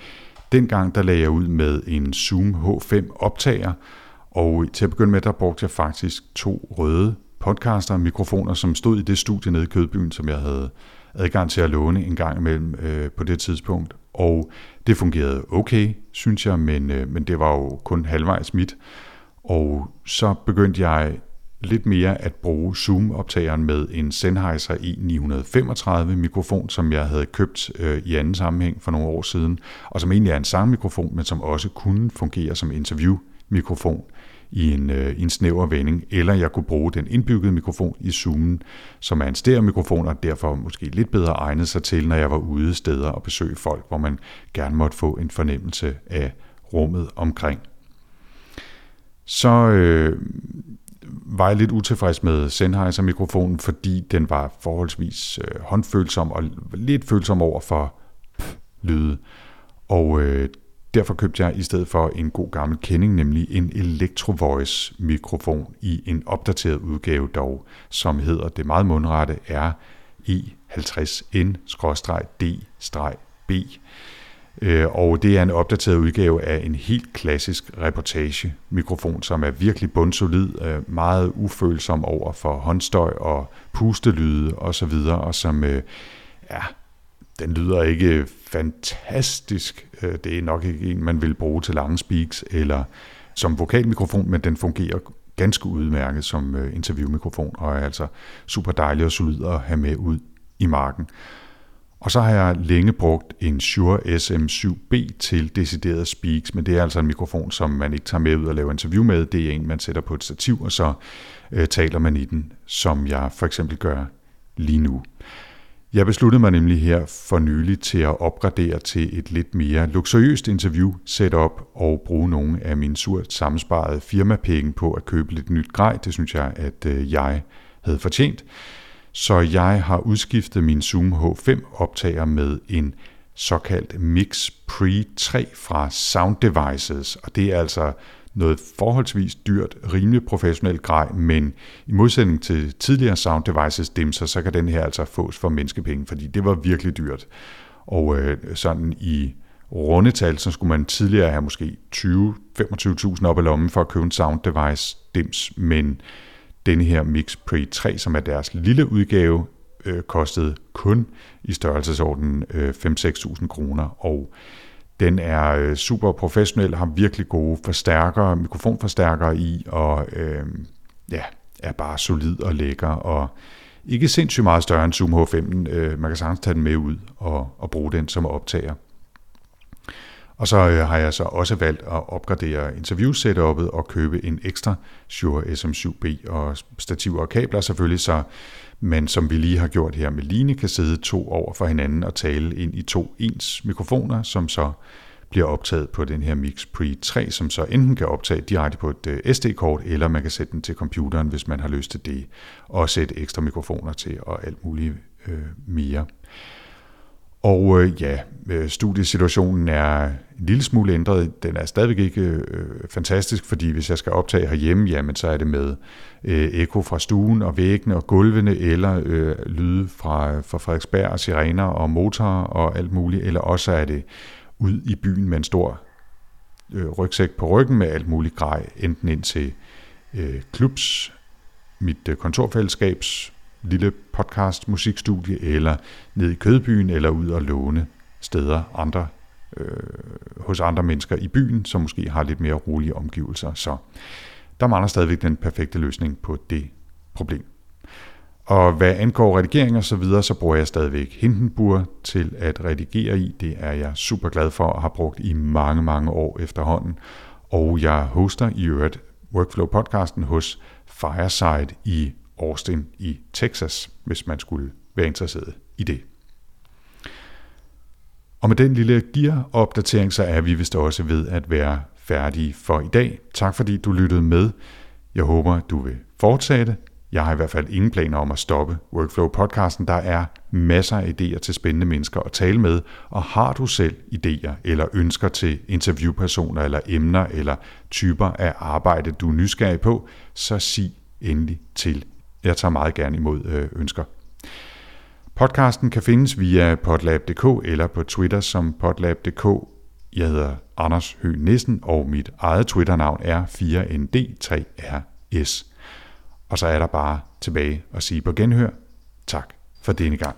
dengang der lagde jeg ud med en Zoom H5 optager, og til at begynde med, der brugte jeg faktisk to røde podcaster og mikrofoner, som stod i det studie nede i Kødbyen, som jeg havde adgang til at låne en gang imellem øh, på det tidspunkt. Og det fungerede okay, synes jeg, men, øh, men det var jo kun halvvejs mit. Og så begyndte jeg lidt mere at bruge Zoom-optageren med en Sennheiser i935 mikrofon, som jeg havde købt øh, i anden sammenhæng for nogle år siden, og som egentlig er en sangmikrofon, men som også kunne fungere som interview-mikrofon i en, øh, en snæver vending, eller jeg kunne bruge den indbyggede mikrofon i Zoomen, som er en stereo-mikrofon, og derfor måske lidt bedre egnet sig til, når jeg var ude steder og besøge folk, hvor man gerne måtte få en fornemmelse af rummet omkring. Så øh, var jeg lidt utilfreds med Sennheiser-mikrofonen, fordi den var forholdsvis øh, håndfølsom og lidt følsom over for lyde. Og øh, derfor købte jeg i stedet for en god gammel kending, nemlig en Electro Voice mikrofon i en opdateret udgave dog, som hedder det meget mundrette RE50N-D-B. Øh, og det er en opdateret udgave af en helt klassisk reportage-mikrofon, som er virkelig bundsolid, øh, meget ufølsom over for håndstøj og pustelyde osv., og, og som, øh, ja, den lyder ikke fantastisk. Det er nok ikke en, man vil bruge til lange speaks eller som vokalmikrofon, men den fungerer ganske udmærket som interviewmikrofon, og er altså super dejlig og solid at have med ud i marken. Og så har jeg længe brugt en Shure SM7B til decideret speaks, men det er altså en mikrofon, som man ikke tager med ud og laver interview med. Det er en, man sætter på et stativ, og så øh, taler man i den, som jeg for eksempel gør lige nu. Jeg besluttede mig nemlig her for nylig til at opgradere til et lidt mere luksuriøst interview setup og bruge nogle af mine surt sammensparede firmapenge på at købe lidt nyt grej. Det synes jeg, at øh, jeg havde fortjent. Så jeg har udskiftet min Zoom H5 optager med en såkaldt Mix Pre 3 fra Sound Devices, og det er altså noget forholdsvis dyrt, rimelig professionelt grej, men i modsætning til tidligere Sound Devices dimser, så kan den her altså fås for menneskepenge, fordi det var virkelig dyrt. Og øh, sådan i rundetal, så skulle man tidligere have måske 20-25.000 op i lommen for at købe en Sound Device dims, men denne her Mix Pre 3, som er deres lille udgave, øh, kostede kun i størrelsesordenen øh, 5-6.000 kroner, og den er øh, super professionel, har virkelig gode forstærkere, mikrofonforstærkere i, og øh, ja, er bare solid og lækker, og ikke sindssygt meget større end Zoom H5. Øh, man kan sagtens tage den med ud og, og bruge den som optager. Og så øh, har jeg så også valgt at opgradere interview-setup'et og købe en ekstra Shure SM7B og stativer og kabler selvfølgelig, så man som vi lige har gjort her med Line, kan sidde to over for hinanden og tale ind i to ens mikrofoner, som så bliver optaget på den her Mix Pre 3, som så enten kan optage direkte på et øh, SD-kort, eller man kan sætte den til computeren, hvis man har lyst til det, og sætte ekstra mikrofoner til og alt muligt øh, mere. Og øh, ja, øh, studiesituationen er en lille smule ændret. Den er stadigvæk ikke øh, fantastisk, fordi hvis jeg skal optage herhjemme, jamen så er det med øh, eko fra stuen og væggene og gulvene, eller øh, lyde fra, fra Frederiksberg og sirener og motorer og alt muligt, eller også er det ud i byen med en stor øh, rygsæk på ryggen med alt muligt grej, enten ind til øh, klubs, mit øh, kontorfællesskabs lille podcast musikstudie, eller ned i Kødbyen, eller ud og låne steder andre, øh, hos andre mennesker i byen, som måske har lidt mere rolige omgivelser. Så der mangler stadigvæk den perfekte løsning på det problem. Og hvad angår redigering og så videre, så bruger jeg stadigvæk Hindenburg til at redigere i. Det er jeg super glad for og har brugt i mange, mange år efterhånden. Og jeg hoster i øvrigt Workflow-podcasten hos Fireside i Austin i Texas, hvis man skulle være interesseret i det. Og med den lille gear-opdatering, så er vi vist også ved at være færdige for i dag. Tak fordi du lyttede med. Jeg håber, du vil fortsætte. Jeg har i hvert fald ingen planer om at stoppe Workflow-podcasten. Der er masser af idéer til spændende mennesker at tale med, og har du selv idéer eller ønsker til interviewpersoner eller emner eller typer af arbejde, du er nysgerrig på, så sig endelig til. Jeg tager meget gerne imod øh, ønsker. Podcasten kan findes via potlab.dk eller på Twitter som potlab.dk. Jeg hedder Anders Høgh Nissen, og mit eget Twitter-navn er 4ND3RS. Og så er der bare tilbage at sige på genhør. Tak for denne gang.